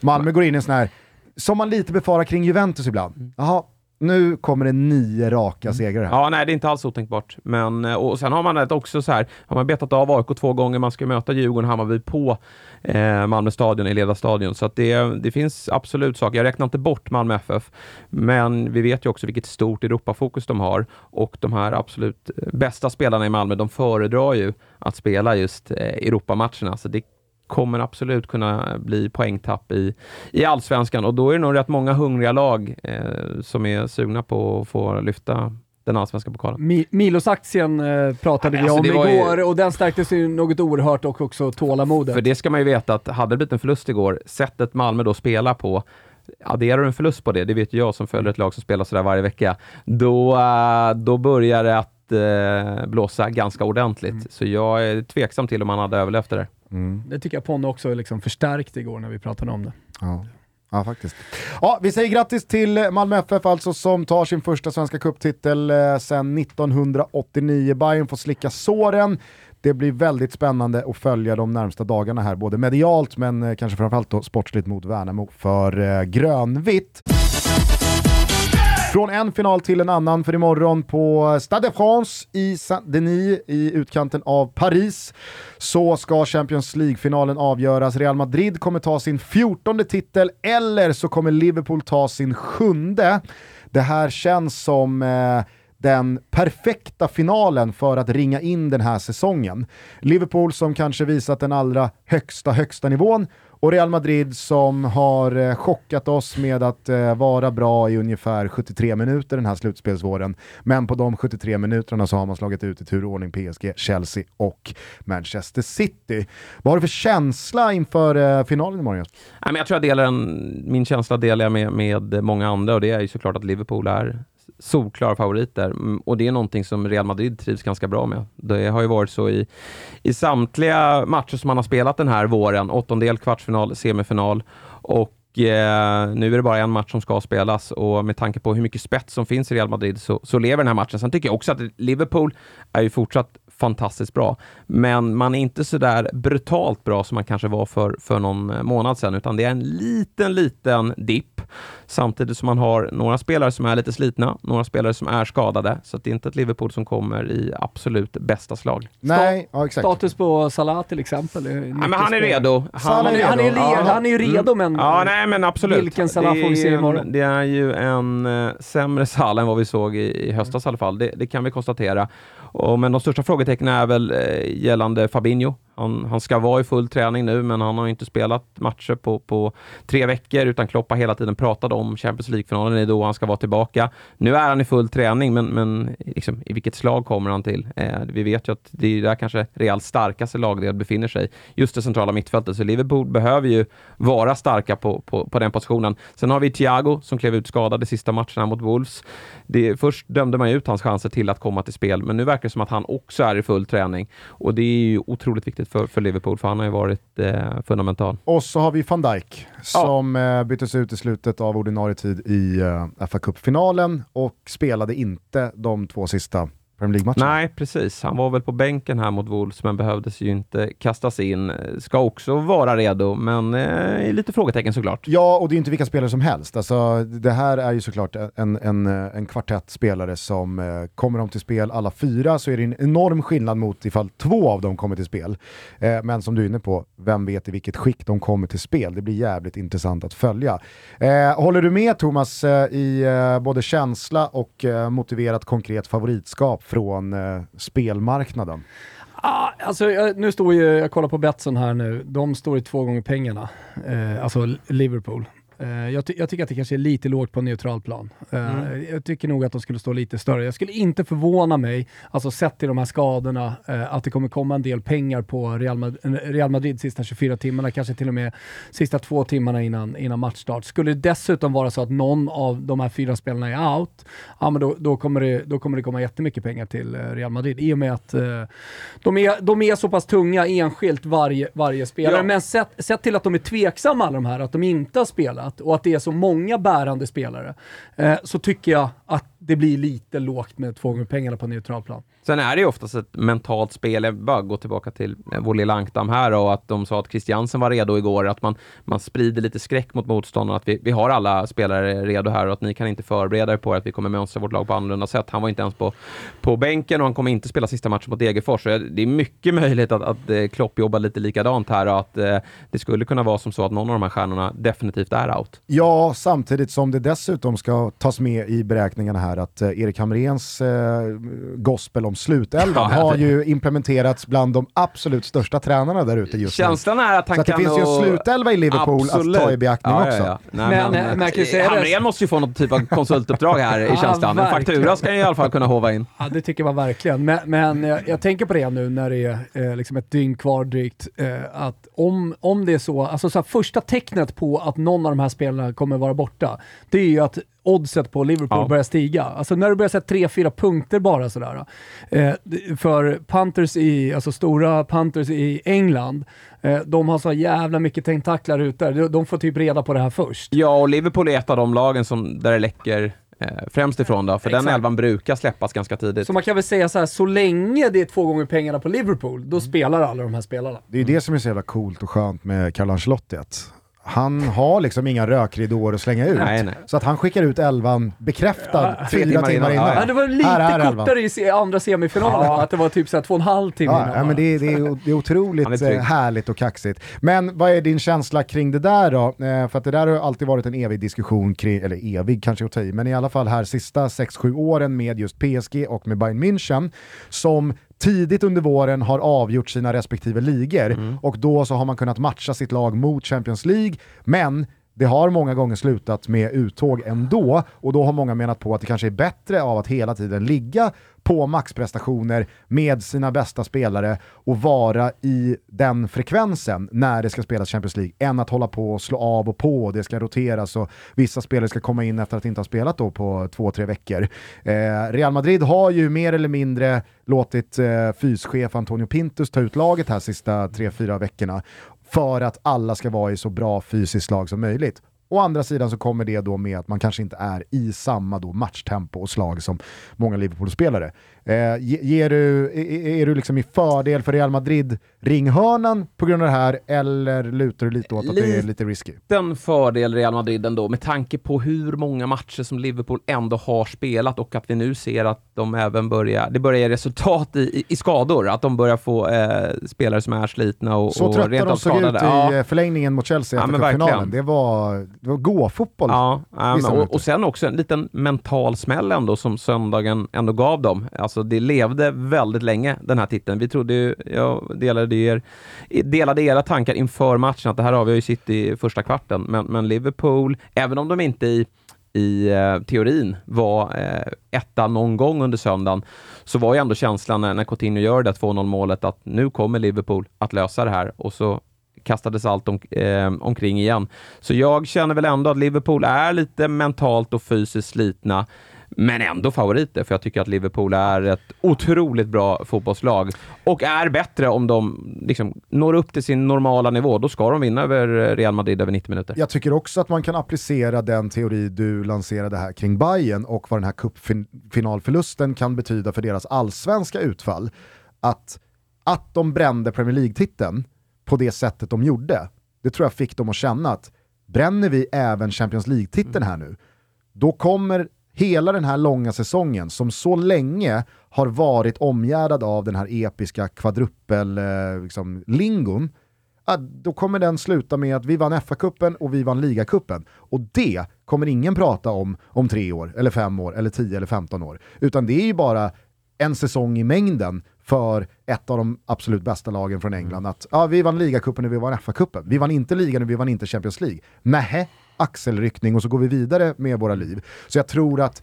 Malmö går in i en sån här, som man lite befarar kring Juventus ibland. Mm. Jaha, nu kommer det nio raka mm. segrar här. Ja, nej det är inte alls otänkbart. Men, eh, och sen har man också så här, har man betat av AIK två gånger, man ska möta Djurgården, Hammarby på eh, Malmö stadion, i Ledarstadion. Så att det, det finns absolut saker. Jag räknar inte bort Malmö FF, men vi vet ju också vilket stort Europafokus de har och de här absolut bästa spelarna i Malmö, de föredrar ju att spela just eh, Europamatcherna. Så det kommer absolut kunna bli poängtapp i, i allsvenskan och då är det nog rätt många hungriga lag eh, som är sugna på att få lyfta den allsvenska pokalen. Mi Milos-aktien eh, pratade ja, vi alltså, om igår ju... och den stärktes ju något oerhört och också tålamodet. För det ska man ju veta att hade det blivit en förlust igår, sättet Malmö då spelar på, adderar du en förlust på det, det vet ju jag som följer ett lag som spelar sådär varje vecka, då, uh, då börjar det att uh, blåsa ganska ordentligt. Mm. Så jag är tveksam till om han hade överlevt det där. Mm. Det tycker jag Ponne också liksom förstärkte igår när vi pratade om det. Ja. Ja, faktiskt. Ja, vi säger grattis till Malmö FF alltså som tar sin första svenska cuptitel eh, sedan 1989. Bayern får slicka såren. Det blir väldigt spännande att följa de närmsta dagarna här, både medialt men eh, kanske framförallt då sportsligt mot Värnamo för eh, grönvitt. Från en final till en annan, för imorgon på Stade de France i Saint-Denis i utkanten av Paris så ska Champions League-finalen avgöras. Real Madrid kommer ta sin fjortonde titel eller så kommer Liverpool ta sin sjunde. Det här känns som eh, den perfekta finalen för att ringa in den här säsongen. Liverpool som kanske visat den allra högsta, högsta nivån och Real Madrid som har eh, chockat oss med att eh, vara bra i ungefär 73 minuter den här slutspelsvåren. Men på de 73 minuterna så har man slagit ut i turordning PSG, Chelsea och Manchester City. Vad har du för känsla inför eh, finalen imorgon? Jag tror jag delar en, min känsla delar jag med, med många andra och det är ju såklart att Liverpool är solklara favoriter. Mm, och det är någonting som Real Madrid trivs ganska bra med. Det har ju varit så i, i samtliga matcher som man har spelat den här våren. Åttondel, kvartsfinal, semifinal. Och eh, nu är det bara en match som ska spelas och med tanke på hur mycket spets som finns i Real Madrid så, så lever den här matchen. Sen tycker jag också att Liverpool är ju fortsatt fantastiskt bra. Men man är inte så där brutalt bra som man kanske var för, för någon månad sedan, utan det är en liten, liten dipp. Samtidigt som man har några spelare som är lite slitna, några spelare som är skadade. Så det är inte ett Liverpool som kommer i absolut bästa slag. Nej, ja, exakt. Status på Salah till exempel? Ja, men han är redo. Han, är, redo. Han, är, redo. han är ju redo, mm. men, ja, nej, men absolut. vilken Salah får vi se imorgon? Det är ju en uh, sämre Salah än vad vi såg i, i höstas i alla fall. Det, det kan vi konstatera. Och, men de största frågetecknen är väl eh, gällande Fabinho. Han, han, ska vara i full träning nu, men han har inte spelat matcher på, på tre veckor, utan Klopp har hela tiden pratat om Champions League-finalen, det är då han ska vara tillbaka. Nu är han i full träning, men, men liksom, i vilket slag kommer han till? Eh, vi vet ju att det är där kanske Reals starkaste lagdel befinner sig, just det centrala mittfältet. Så Liverpool behöver ju vara starka på, på, på den positionen. Sen har vi Thiago som klev ut skadad i sista matchen här mot Wolves. Det, först dömde man ut hans chanser till att komma till spel, men nu verkar det som att han också är i full träning och det är ju otroligt viktigt för, för Liverpool, för han har ju varit eh, fundamental. Och så har vi van Dijk som ja. Eh, byttes ut i slutet av ordinarie tid i uh, fa Cup-finalen och spelade inte de två sista Premier League-matchen. Nej, precis. Han var väl på bänken här mot Wolves, men behövdes ju inte kastas in. Ska också vara redo, men eh, lite frågetecken såklart. Ja, och det är inte vilka spelare som helst. Alltså, det här är ju såklart en, en, en kvartett spelare som eh, kommer de till spel alla fyra så är det en enorm skillnad mot ifall två av dem kommer till spel. Eh, men som du är inne på, vem vet i vilket skick de kommer till spel? Det blir jävligt intressant att följa. Eh, håller du med Thomas eh, i eh, både känsla och motiverat konkret favoritskap från eh, spelmarknaden? Ah, alltså, jag, nu står ju, jag kollar på Betsson här nu, de står i två gånger pengarna, eh, alltså Liverpool. Uh, jag, ty jag, tycker att det kanske är lite lågt på neutral plan. Uh, mm. Jag tycker nog att de skulle stå lite större. Jag skulle inte förvåna mig, alltså sett till de här skadorna, uh, att det kommer komma en del pengar på Real, Mad Real Madrid sista 24 timmarna, kanske till och med sista två timmarna innan, innan matchstart. Skulle det dessutom vara så att någon av de här fyra spelarna är out, ja, men då, då, kommer det, då kommer det komma jättemycket pengar till Real Madrid i och med att de, är, de är så pass tunga enskilt varje, varje spelare. Ja. Men sett, sett till att de är tveksamma alla de här, att de inte har spelat spelat och att det är så många bärande spelare, eh, så tycker jag att det blir lite lågt med två gånger pengarna på neutral plan. Sen är det ju oftast ett mentalt spel. Jag bara går tillbaka till eh, vår lilla ankdam här och att de sa att Christiansen var redo igår. Att man, man sprider lite skräck mot motståndarna. Att vi, vi har alla spelare redo här och att ni kan inte förbereda er på att vi kommer mönstra vårt lag på annorlunda sätt. Han var inte ens på, på bänken och han kommer inte spela sista matchen mot Degerfors. Så det är mycket möjligt att, att eh, Klopp jobbar lite likadant här och att eh, det skulle kunna vara som så att någon av de här stjärnorna definitivt är out. Ja, samtidigt som det dessutom ska tas med i beräkningarna här att eh, Erik Hamréns eh, gospel om slutelvan ja, har ju implementerats bland de absolut största tränarna där ute just Känslan nu. är att han Så kan... Så det finns ju en slutelva i Liverpool absolut. att ta i beaktning ja, också. Ja, Nej, men, men, men eh, Hamrén måste ju få något typ av konsultuppdrag här i känslan. En faktura ska han i alla fall kunna hova in. Ja, det tycker man verkligen. Men, men jag, jag, tänker på det nu när det är eh, liksom ett dygn kvar drygt, eh, att om, om det är så, alltså så här, första tecknet på att någon av de här spelarna kommer vara borta, det är ju att oddset på Liverpool ja. börjar stiga. Alltså när du börjar sätta 3-4 punkter bara sådär. Eh, för Panthers i, alltså stora Panthers i England, eh, de har så jävla mycket tentaklar ute. De, de får typ reda på det här först. Ja, och Liverpool är ett av de lagen som, där det läcker Eh, främst ifrån då, för Exakt. den elvan brukar släppas ganska tidigt. Så man kan väl säga så här, så länge det är två gånger pengarna på Liverpool, då mm. spelar alla de här spelarna. Det är ju det som är så jävla coolt och skönt med Carlo Ancelotti, att han har liksom inga rökridåer att slänga ut. Nej, nej. Så att han skickar ut elvan bekräftad Ja, fyra timmar, timmar innan. innan. Ja, det var lite Här är elvan. kortare i andra semifinalen, Ja. att det var typ så här två och en halv timme Ja, innan. ja, men det, är- det, är, det är otroligt är eh, härligt och kaxigt. Men vad är din känsla kring det där då? Eh, för att det där har alltid varit en evig diskussion kring, eller evig kanske att ta i, men i alla fall här sista 6-7 åren med just PSG och med Bayern München som tidigt under våren har avgjort sina respektive ligor. Mm. och då så har man kunnat matcha sitt lag mot Champions League, men det har många gånger slutat med uttåg ändå. Och då har många menat på att det kanske är bättre av att hela tiden ligga på maxprestationer med sina bästa spelare och vara i den frekvensen när det ska spelas Champions League än att hålla på och slå av och på och det ska roteras och vissa spelare ska komma in efter att inte ha spelat då på två, tre veckor. Eh, Real Madrid har ju mer eller mindre låtit eh, fyschef Antonio Pintus ta ut laget här sista tre, fyra veckorna för att alla ska vara i så bra fysiskt lag som möjligt. Å andra sidan så kommer det då med att man kanske inte är i samma då matchtempo och slag som många Liverpool-spelare. Eh, ge- ger du, är, är du liksom i fördel för Real Madrid ringhörnan på grund av det här eller lutar du lite åt att det är Lite. risky? liten fördel Real Madrid ändå med tanke på hur många matcher som Liverpool ändå har spelat och att vi nu ser att de även börjar, det börjar ge resultat i, i, i skador, att de börjar få eh, spelare som är slitna och, Så och trötta rent de såg ut skadade. i Ja. förlängningen mot Chelsea efter verkligen. Det var, det var gå-fotboll. Ja, ja, men, och, och sen också en liten mental smäll ändå som söndagen ändå gav dem. Alltså det levde väldigt länge den här titeln. Vi trodde ju, jag delade, er, delade era tankar inför matchen att det här avgör ju City i första kvarten. Men, men Liverpool, även om de inte i i eh, teorin var eh, etta någon gång under söndagen, så var ju ändå känslan när, när Coutinho gör det 2-0 målet att nu kommer Liverpool att lösa det här och så kastades allt om, eh, omkring igen. Så jag känner väl ändå att Liverpool är lite mentalt och fysiskt slitna, men ändå favoriter, för jag tycker att Liverpool är ett otroligt bra fotbollslag och är bättre om de liksom når upp till sin normala nivå. Då ska de vinna över Real Madrid över 90 minuter. Jag tycker också att man kan applicera den teori du lanserade här kring Bayern och vad den här cupfinalförlusten kan betyda för deras allsvenska utfall. Att, att de brände Premier League-titeln på det sättet de gjorde, det tror jag fick dem att känna att bränner vi även Champions League-titeln här nu, då kommer hela den här långa säsongen som så länge har varit omgärdad av den här episka kvadrupel-lingon, liksom, lingon, ja, då kommer den sluta med att vi vann FA-cupen och vi vann ligacupen. Och det kommer ingen prata om om tre år, eller fem år, eller tio eller femton år. Utan det är ju bara en säsong i mängden för ett av de absolut bästa lagen från England. Att ja, vi vann ligacupen och vi vann FA-cupen. Vi vann inte ligan och vi vann inte Champions League. Nähä, axelryckning och så går vi vidare med våra liv. Så jag tror att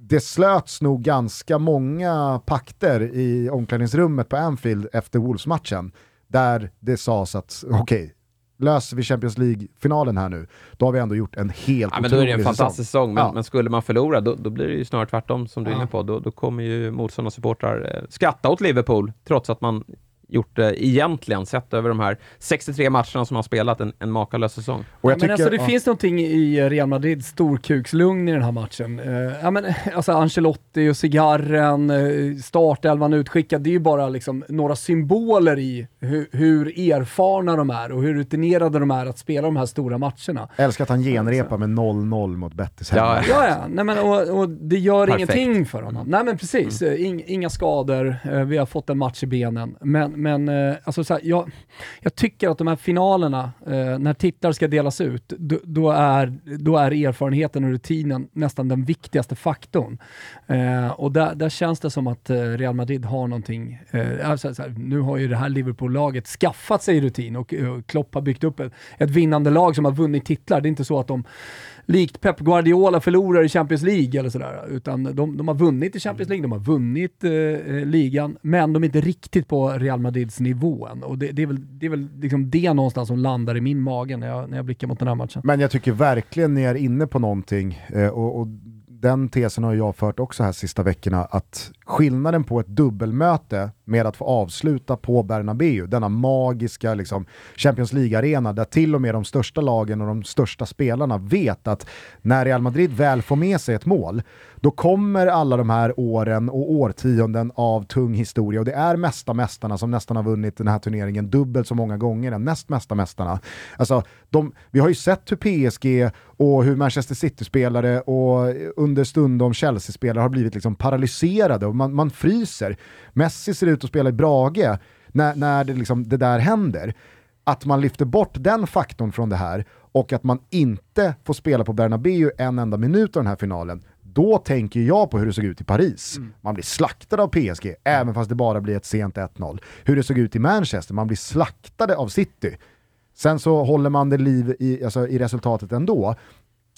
det slöts nog ganska många pakter i omklädningsrummet på Anfield efter Wolves-matchen där det sades att okej, löser vi Champions League-finalen här nu, då har vi ändå gjort en helt Ja, men då är det en fantastisk säsong, men, Ja. men skulle man förlora då, då blir det ju snarare tvärtom som du är Ja. inne på. Då, då kommer ju motståndarsupportrar eh, skratta åt Liverpool, trots att man gjort det egentligen, sett över de här 63 matcherna som man spelat, en, en makalös säsong. Och jag men tycker, alltså det ja. finns någonting i Real Madrids storkukslugn i den här matchen. Eh, ja, men, alltså Ancelotti och cigarren, uh, startelvan utskickad, det är ju bara liksom några symboler i hur, hur erfarna de är och hur rutinerade de är att spela de här stora matcherna. Jag älskar att han genrepar med 0-0 mot Betis hemma. Ja, Ja, ja. Nej, men, och, och det gör Perfekt. ingenting för honom. Nej, men precis. Eh, Ing, inga skador, eh, vi har fått en match i benen. Men, men eh, alltså, så här, jag, jag tycker att de här finalerna, eh, när titlar ska delas ut, då, då, är, då är erfarenheten och rutinen nästan den viktigaste faktorn. Eh, och där, där känns det som att Real Madrid har någonting, alltså, så här, nu har ju det här Liverpool-laget skaffat sig rutin och, Klopp har byggt upp ett, ett vinnande lag som har vunnit titlar. Det är inte så att de likt Pep Guardiola förlorar i Champions League eller sådär. Utan de, de har vunnit i Champions League, de har vunnit eh, eh, ligan, men de är inte riktigt på Real Madrids nivå än. Och det, det är väl, det, är väl liksom det någonstans som landar i min mage när jag, när jag blickar mot den här matchen. Men jag tycker verkligen ni är inne på någonting. Eh, och, och den tesen har jag fört också här sista veckorna, att skillnaden på ett dubbelmöte med att få avsluta på Bernabéu, denna magiska liksom, Champions League-arena där till och med de största lagen och de största spelarna vet att när Real Madrid väl får med sig ett mål, då kommer alla de här åren och årtionden av tung historia och det är mesta mästarna som nästan har vunnit den här turneringen dubbelt så många gånger än näst mesta mästarna. Alltså, de, vi har ju sett hur PSG och hur Manchester City-spelare och understundom Chelsea-spelare har blivit liksom paralyserade och man, man fryser. Messi ser ut att spela i Brage när, när det, liksom, det där händer. Att man lyfter bort den faktorn från det här och att man inte får spela på Bernabéu en enda minut av den här finalen, då tänker jag på hur det såg ut i Paris. Mm. Man blir slaktad av PSG, mm. även fast det bara blir ett sent 1-0. Hur det såg ut i Manchester, man blir slaktade av City. Sen så håller man det liv i, alltså, i resultatet ändå.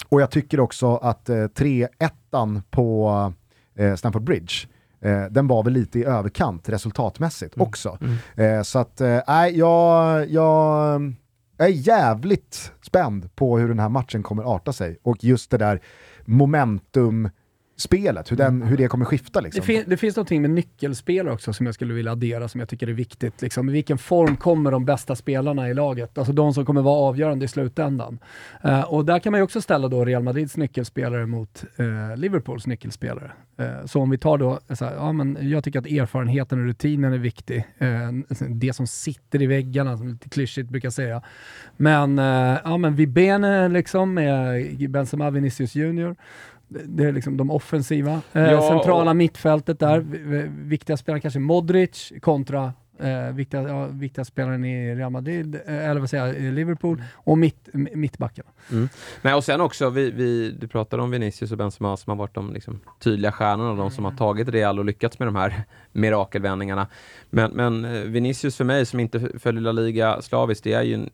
Och jag tycker också att eh, 3-1 på eh, Stamford Bridge, eh, den var väl lite i överkant resultatmässigt mm. också. Mm. Eh, så att, nej, eh, jag, jag, jag är jävligt spänd på hur den här matchen kommer arta sig. Och just det där momentum spelet, hur, den, mm. hur det kommer skifta. Liksom. Det, fin det finns någonting med nyckelspelare också som jag skulle vilja addera, som jag tycker är viktigt. Liksom. I vilken form kommer de bästa spelarna i laget? Alltså de som kommer vara avgörande i slutändan. Uh, och där kan man ju också ställa då Real Madrids nyckelspelare mot uh, Liverpools nyckelspelare. Uh, så om vi tar då, så här, ja, men jag tycker att erfarenheten och rutinen är viktig. det som sitter i väggarna, som lite klyschigt brukar säga. Men, ja, men Vibene liksom med Benzema Vinicius Junior det är liksom de offensiva. Eh, ja, centrala och... mittfältet där, viktiga spelare kanske Modric kontra eh, viktiga, ja, viktiga spelaren i Real Madrid, eh, eller vad säger jag, Liverpool, mm. och mitt, mittbackarna. Mm. Nej, och sen också, vi, vi, du pratade om Vinicius och Benzema som har varit de liksom, tydliga stjärnorna, de som har mm. tagit Real och lyckats med de här mirakelvändningarna. Men, men eh, Vinicius för mig, som inte följer La Liga slaviskt, det är ju en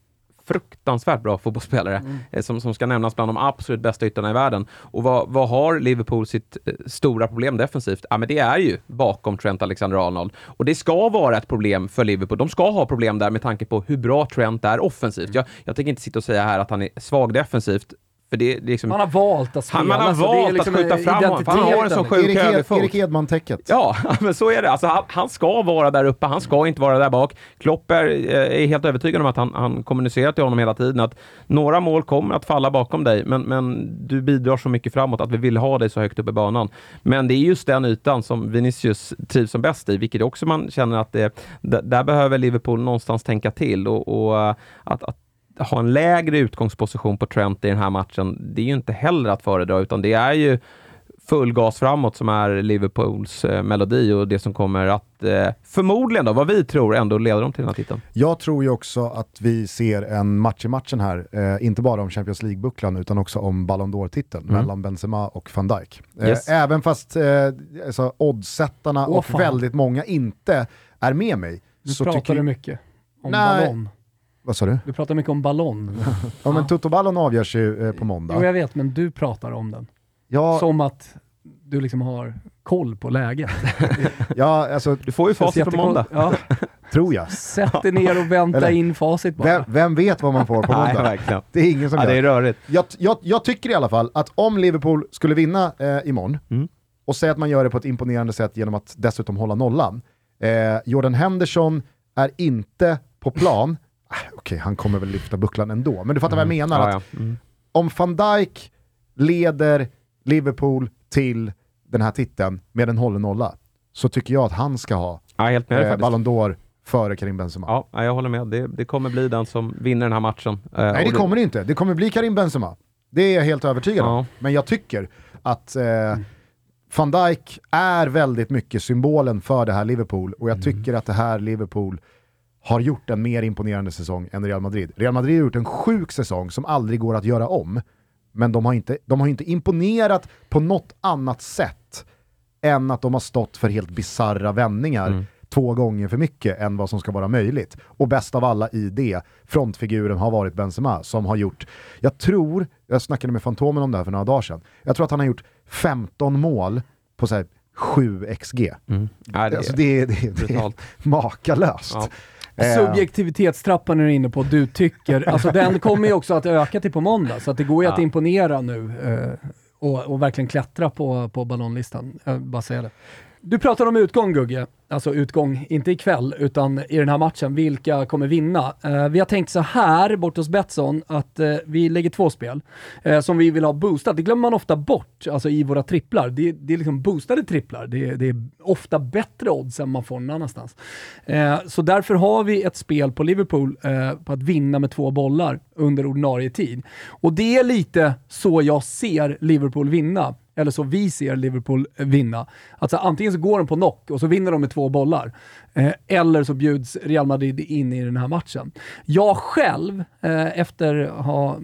fruktansvärt bra fotbollsspelare mm. Eh, som, som ska nämnas bland de absolut bästa ytterna i världen. Och vad, vad har Liverpool sitt eh, stora problem defensivt? Ja, men det är ju bakom Trent Alexander-Arnold. Och det ska vara ett problem för Liverpool. De ska ha problem där med tanke på hur bra Trent är offensivt. Mm. Jag, jag tänker inte sitta och säga här att han är svag defensivt. För det, det liksom, man har valt att spela. Han, man har alltså, valt liksom att skjuta fram honom, han har en så sjuk högerfot. Erik Edman-täcket. Ja, men så är det. Alltså, han, han, ska vara där uppe, han ska inte vara där bak. Klopp är, eh, är helt övertygad om att han, han kommunicerar till honom hela tiden att några mål kommer att falla bakom dig, men, men du bidrar så mycket framåt att vi vill ha dig så högt upp i banan. Men det är just den ytan som Vinicius trivs som bäst i, vilket också man känner att det, där behöver Liverpool någonstans tänka till och, och att, att ha en lägre utgångsposition på Trent i den här matchen, det är ju inte heller att föredra, utan det är ju full gas framåt som är Liverpools eh, melodi och det som kommer att eh, förmodligen, då, vad vi tror, ändå leda dem till den här titeln. Jag tror ju också att vi ser en match i matchen här, eh, inte bara om Champions League-bucklan utan också om Ballon d'Or-titeln mm. mellan Benzema och van Dijk. Eh, yes. Även fast eh, alltså, oddsättarna oh, och fan. väldigt många inte är med mig. Nu så pratar du mycket om Nej. ballon. Vad sa du? Du pratar mycket om ballon. ja, men Toto-ballon avgörs ju eh, på måndag. Jo, jag vet, men du pratar om den. Ja. Som att du liksom har koll på läget. ja, alltså, du får ju facit på måndag. Ja. Tror jag. Sätt dig ner och vänta Eller, in facit bara. Vem, vem, vet vad man får på måndag? Nej, det är ingen som ja, gör. Det är rörigt. Jag, jag, jag, tycker i alla fall att om Liverpool skulle vinna eh, imorgon, mm. och säga att man gör det på ett imponerande sätt genom att dessutom hålla nollan. Eh, Jordan Henderson är inte på plan, okej han kommer väl lyfta bucklan ändå, men du fattar mm. vad jag mm. menar. Ja, ja. Mm. Om van Dijk leder Liverpool till den här titeln med en hållen nolla, så tycker jag att han ska ha ja, helt med eh, Ballon d'Or före Karim Benzema. Ja, jag håller med. Det, det, kommer bli den som vinner den här matchen. Eh, Nej, det, kommer det inte. Det kommer bli Karim Benzema. Det är jag helt övertygad om. Men jag tycker att eh, mm. van Dijk är väldigt mycket symbolen för det här Liverpool och jag mm. tycker att det här Liverpool har gjort en mer imponerande säsong än Real Madrid. Real Madrid har gjort en sjuk säsong som aldrig går att göra om. Men de har inte, de har inte imponerat på något annat sätt än att de har stått för helt bizarra vändningar mm. två gånger för mycket än vad som ska vara möjligt. Och bäst av alla i det, frontfiguren har varit Benzema som har gjort, jag tror, jag snackade med Fantomen om det här för några dagar sedan, jag tror att han har gjort 15 mål på så 7 XG. Mm. Ja, det, alltså det, det, det, är makalöst. Ja. Eh. Subjektivitetstrappan är du inne på, du tycker. Alltså den kommer ju också att öka till på måndag, så att det går ju ja. att imponera nu. Eh, och, och verkligen klättra på, på ballonlistan. Jag bara säga det. Du pratar om utgång Gugge, alltså utgång, inte ikväll, utan i den här matchen. Vilka kommer vinna? Eh, vi har tänkt så här bort hos Betsson att eh, vi lägger två spel eh, som vi vill ha boostat. Det glömmer man ofta bort, alltså i våra tripplar. Det, det är liksom boostade tripplar. Det, det, är ofta bättre odds än man får någon annanstans. Eh, så därför har vi ett spel på Liverpool eh, på att vinna med två bollar under ordinarie tid. Och det är lite så jag ser Liverpool vinna eller så vi ser Liverpool eh, vinna. Alltså antingen så går de på knock och så vinner de med två bollar. Eh, eller så bjuds Real Madrid in i den här matchen. Jag själv, eh, efter att ha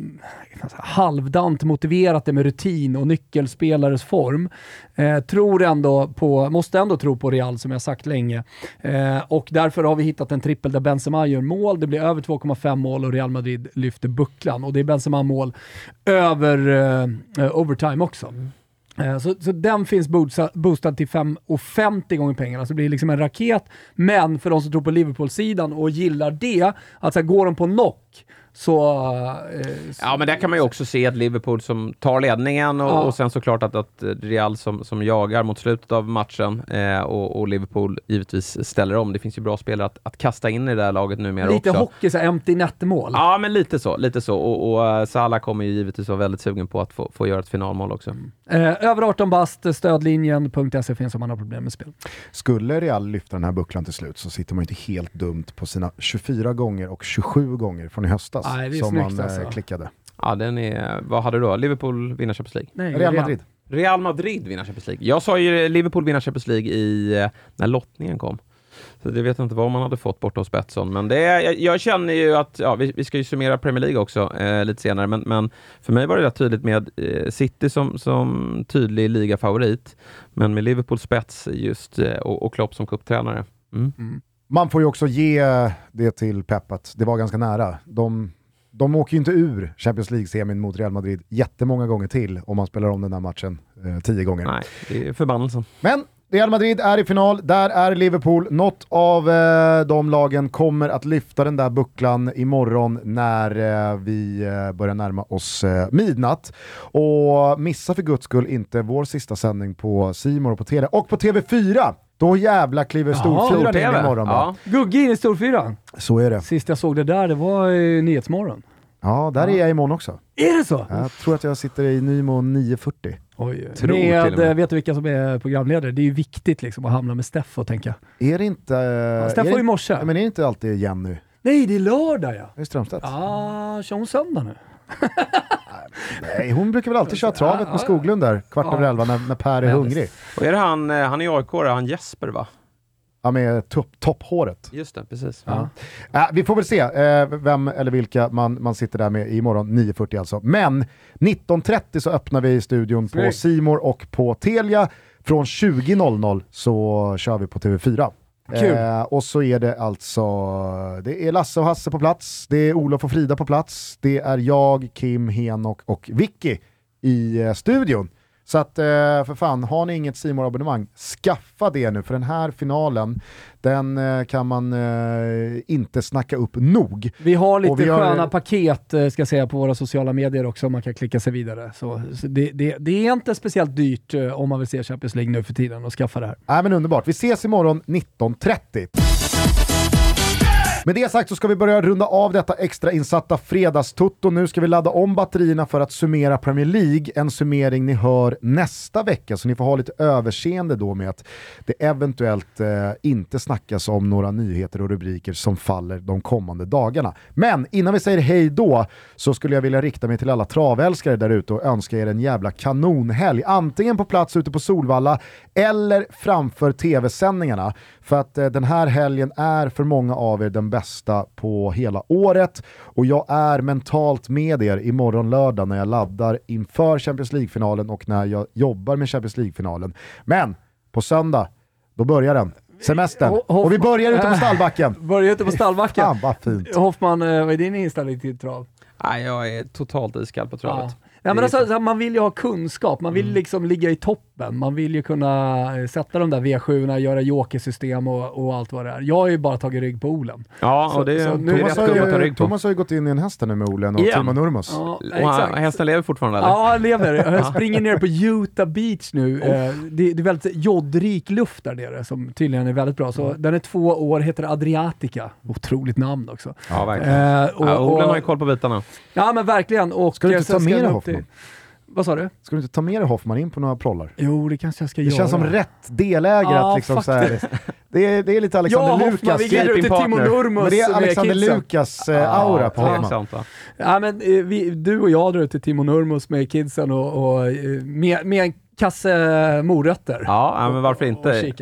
halvdant motiverat det med rutin och nyckelspelares form, eh, tror ändå på, måste ändå tro på Real som jag sagt länge. Eh, och därför har vi hittat en trippel där Benzema gör mål. Det blir över 2,5 mål och Real Madrid lyfter bucklan. Och det är Benzema mål över-overtime eh, eh, också. Mm. Eh, så, så den finns boostad till 5,50 gånger pengarna, så det blir liksom en raket. Men för de som tror på Liverpool-sidan och gillar det, att går de på knock så, eh, ja, men där kan man ju också se att Liverpool som tar ledningen och, ja. och sen såklart att, att Real som, som jagar mot slutet av matchen eh, och, och, Liverpool givetvis ställer om. Det finns ju bra spelare att, att kasta in i det här laget numera lite också. Lite hockey, så empty net-mål. Ja, men lite så. Lite så. Och, och uh, Salah kommer ju givetvis vara väldigt sugen på att få, få göra ett finalmål också. Mm. Eh, över 18 bast, stödlinjen.se finns om man har problem med spel. Skulle Real lyfta den här bucklan till slut så sitter man inte helt dumt på sina 24 gånger och 27 gånger från i höstas Nej, som snyggt, man alltså. klickade. Ja, den är... Vad hade du då? Liverpool vinner Champions League? Nej, Real Madrid. Real Madrid vinner Champions League. Jag sa ju Liverpool vinner Champions League i, eh, när lottningen kom. Så det vet jag inte vad man hade fått borta hos Betsson. Men det är, jag, jag, känner ju att, ja, vi, vi ska ju summera Premier League också eh, lite senare, men, men, för mig var det rätt tydligt med eh, City som, som tydlig ligafavorit, men med Liverpool spets just eh, och, och Klopp som cuptränare. Mm. Mm. Man får ju också ge det till Pep att det var ganska nära. De de åker ju inte ur Champions League-semin mot Real Madrid jättemånga gånger till om man spelar om den här matchen eh, tio gånger. Nej, det är förbannelsen. Men Real Madrid är i final, där är Liverpool. Något av eh, de lagen kommer att lyfta den där bucklan imorgon när eh, vi eh, börjar närma oss eh, midnatt. Och missa för guds skull inte vår sista sändning på Simor och på Tele och på TV4. Då jävla kliver storfyran in imorgon. Ja. Gugge in i storfyran. Så är det. Sist jag såg det där, det var i Nyhetsmorgon. Ja, där ja. är jag imorgon också. Är det så? Jag tror att jag sitter i Nymo 940. Oj, tror med, med. Vet du vilka som är programledare? Det är ju viktigt liksom att hamna med Steffo, tänker jag. Är det inte... Ja, Steffo i morse. Men är det inte alltid Jenny? Nej, det är lördag ja. Det är Strömstedt. Ja, ah, kör hon söndag nu? Nej, hon brukar väl alltid köra travet med Skoglund där, kvart över elva, när, när Per är hungrig. Och är det han, eh, han är AIK, han Jesper va? Ja, med topphåret. Just det, precis. Ja. Ja. Äh, vi får väl se eh, vem eller vilka man, man sitter där med imorgon, 9.40 alltså. Men 19.30 så öppnar vi studion på Simor och på Telia. Från 20.00 så kör vi på TV4. Eh, och så är det alltså, det är Lasse och Hasse på plats, det är Olof och Frida på plats, det är jag, Kim, Henok och Vicky i eh, studion. Så att eh, för fan, har ni inget simor abonnemang skaffa det nu för den här finalen, den eh, kan man eh, inte snacka upp nog. Vi har lite vi sköna har... paket ska säga på våra sociala medier också, om man kan klicka sig vidare. Så, så det, det, det, är inte speciellt dyrt om man vill se Champions League nu för tiden och skaffa det här. Nej men underbart, vi ses imorgon 19.30. Med det sagt så ska vi börja runda av detta extrainsatta fredagstutto. Nu ska vi ladda om batterierna för att summera Premier League, en summering ni hör nästa vecka, så ni får ha lite överseende då med att det eventuellt eh, inte snackas om några nyheter och rubriker som faller de kommande dagarna. Men innan vi säger hej då så skulle jag vilja rikta mig till alla travälskare där ute och önska er en jävla kanonhelg. Antingen på plats ute på Solvalla eller framför tv-sändningarna. För att eh, den här helgen är för många av er den bästa på hela året. Och jag är mentalt med er imorgon lördag när jag laddar inför Champions League-finalen och när jag jobbar med Champions League-finalen. Men på söndag, då börjar den. Semestern. Hoff och vi börjar ute på stallbacken. Börjar ute på stallbacken. Fan vad fint. Hoffman, eh, vad är din inställning till trav? Nej, jag är totalt iskall på travet. Ja. Ja, men Det är alltså, man vill ju ha kunskap, man vill Mm. liksom ligga i toppen, man vill ju kunna eh, sätta de där V7, göra jokersystem och, och allt vad det är. Jag har ju bara tagit rygg på Olen. Ja, Så- och det är, så det nu- är Thomas rätt har, gubbe att ta ju, rygg på. Thomas har ju gått in i en häst nu med Olen och Igen. Timo Nurmos. Ja, exakt. hästen lever fortfarande eller? Ja, han lever. Jag springer ner på Utah Beach nu. Eh, Det, det är väldigt jodrik luft där nere som tydligen är väldigt bra. Så den är två år, heter Adriatica. Otroligt namn också. Ja, verkligen. Eh, och, ja, Olen har ju koll på bitarna. ja men verkligen. Och Ska du inte ta med dig Hoffman? Vad sa du? Ska du inte ta med dig Hoffman in på några prollar? Jo, det kanske jag ska Det göra. känns som rätt delägare Ja, att liksom så här, det, är, det är lite Ja, Alexander Hoffman, Lukas. vi glider ut till Timo. Nurmos Men det är med Alexander kidsen. Lukas eh, aura på Ja, Hoffman. Va? Ja, men, eh, vi, du och jag drar ut till Timo Nurmos med kidsen och, och eh, med, med en kasse morötter. Ja, ja, men varför inte?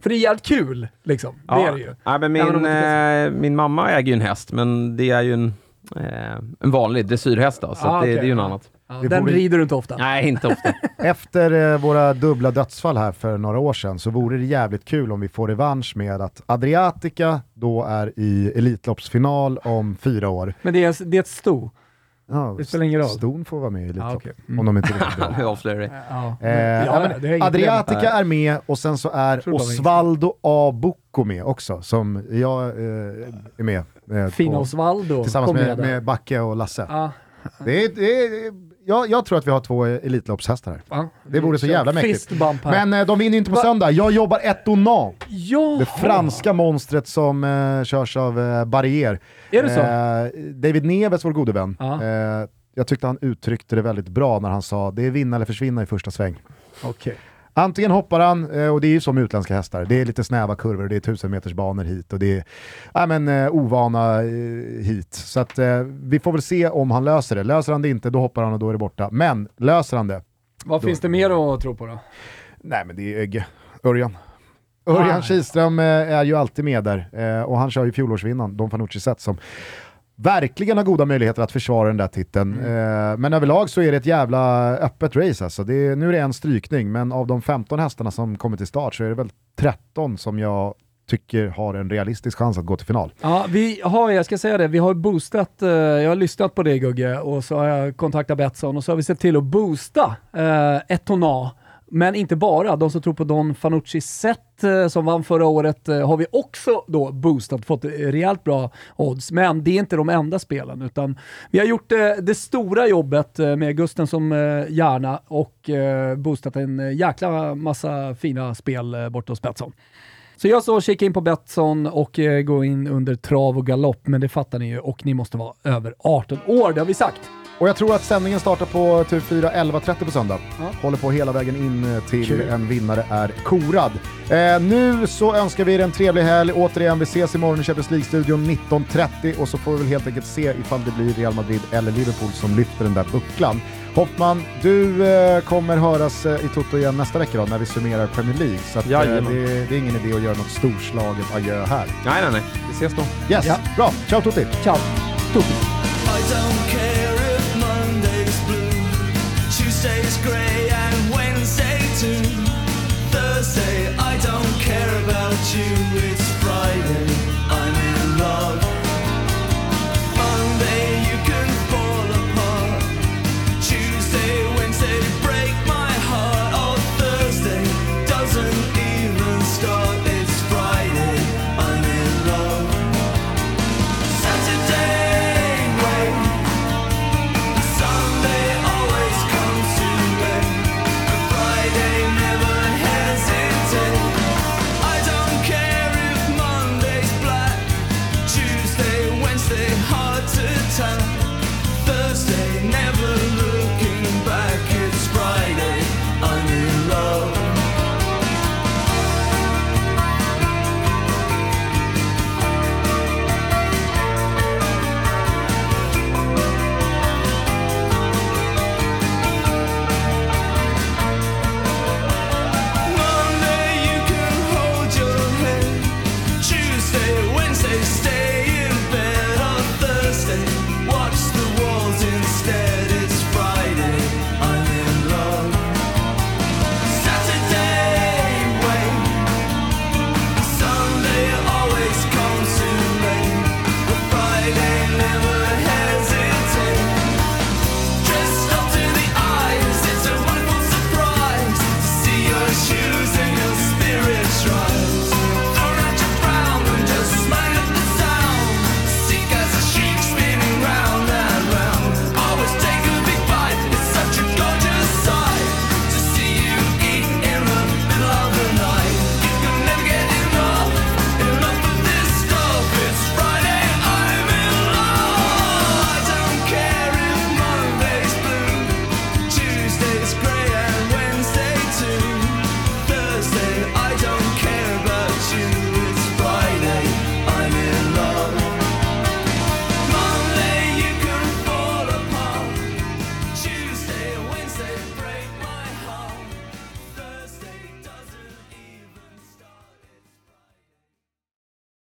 För det är jävligt kul, liksom. Det är det ju. Ja, men min, det inte min mamma äger ju en häst, men det är ju en, en vanlig dressyrhäst då, så Ah, att det, okej. det är ju något Ja. annat. Ja, den vi- rider du inte ofta. Nej, inte ofta. Efter eh, våra dubbla dödsfall här för några år sedan så vore det jävligt kul om vi får revansch med att Adriatica då är i Elitloppsfinal om fyra år. Men det är, det är ett sto. Ja, Det spelar ingen roll. Ston får vara med i Elitlopp. Ah, okej. Mm. Om de inte är riktigt bra. Vi avslöjar Eh, Adriatica problem. är med och sen så är Osvaldo A. Bucco med också, som jag eh, är med. Eh, Fina på, Osvaldo tillsammans med, med Backe och Lasse. Ja, Det är, det är, jag, jag tror att vi har två Elitloppshästar här. ja. Det vore så jävla mäktigt. Men eh, de vinner ju inte på Va? söndag. Jag jobbar Etonant. ja. Det franska monstret som eh, körs av eh, Barrier. Är det så? Eh, David Neves, vår gode vän. Ja. Eh, jag tyckte han uttryckte det väldigt bra när han sa det är vinna eller försvinna i första sväng. Okej. Antingen hoppar han, eh, och det är ju som med utländska hästar, det är lite snäva kurvor, det är tusen meters banor hit och det är ja, men, eh, ovana eh, hit. Så att, vi får väl se om han löser det. Löser han det inte, då hoppar han och då är det borta. Men löser han det, Vad finns det mer att tro på då? nej men det är Ögge, Örjan. Örjan Ah. Kihlström är ju alltid med där och han kör ju fjolårsvinnaren, Don Fanucci Zet, som verkligen har goda möjligheter att försvara den där titeln. Mm. Eh, men överlag så är det ett jävla öppet race alltså. Det är, nu är det en strykning, men av de 15 hästarna som kommer till start så är det väl 13 som jag tycker har en realistisk chans att gå till final. Ja, vi har, jag ska säga det, vi har boostat, eh, jag har lyssnat på dig Gugge och så har jag kontaktat Betsson och så har vi sett till att boosta eh, Etona. Men inte bara, de som tror på Don Fanucci Zet eh, som vann förra året eh, har vi också då boostat, fått eh, rejält bra odds. Men det är inte de enda spelen, utan vi har gjort det stora jobbet med Gusten som hjärna och boostat en jäkla massa fina spel bort borta hos Betsson. Så jag så kika in på Betsson och gå in under trav och galopp, men det fattar ni ju och ni måste vara över 18 år, det har vi sagt. Och jag tror att sändningen startar på TV4 11.30 på söndag. Ja. Håller på hela vägen in eh, till Kul. en vinnare är korad. Eh, nu så önskar vi er en trevlig helg. Återigen, vi ses imorgon i Champions League-studion 19.30 och så får vi väl helt enkelt se ifall det blir Real Madrid eller Liverpool som lyfter den där bucklan. Hoffman, du eh, kommer höras eh, i Toto igen nästa vecka då, när vi summerar Premier League. Så att, eh, det, det är ingen idé att göra något storslaget adjö här. Nej, nej, nej. Vi ses då. Yes, Ja. bra. Ciao Tutti! Ciao! Tutti. And Wednesday too. Thursday, I don't care about you.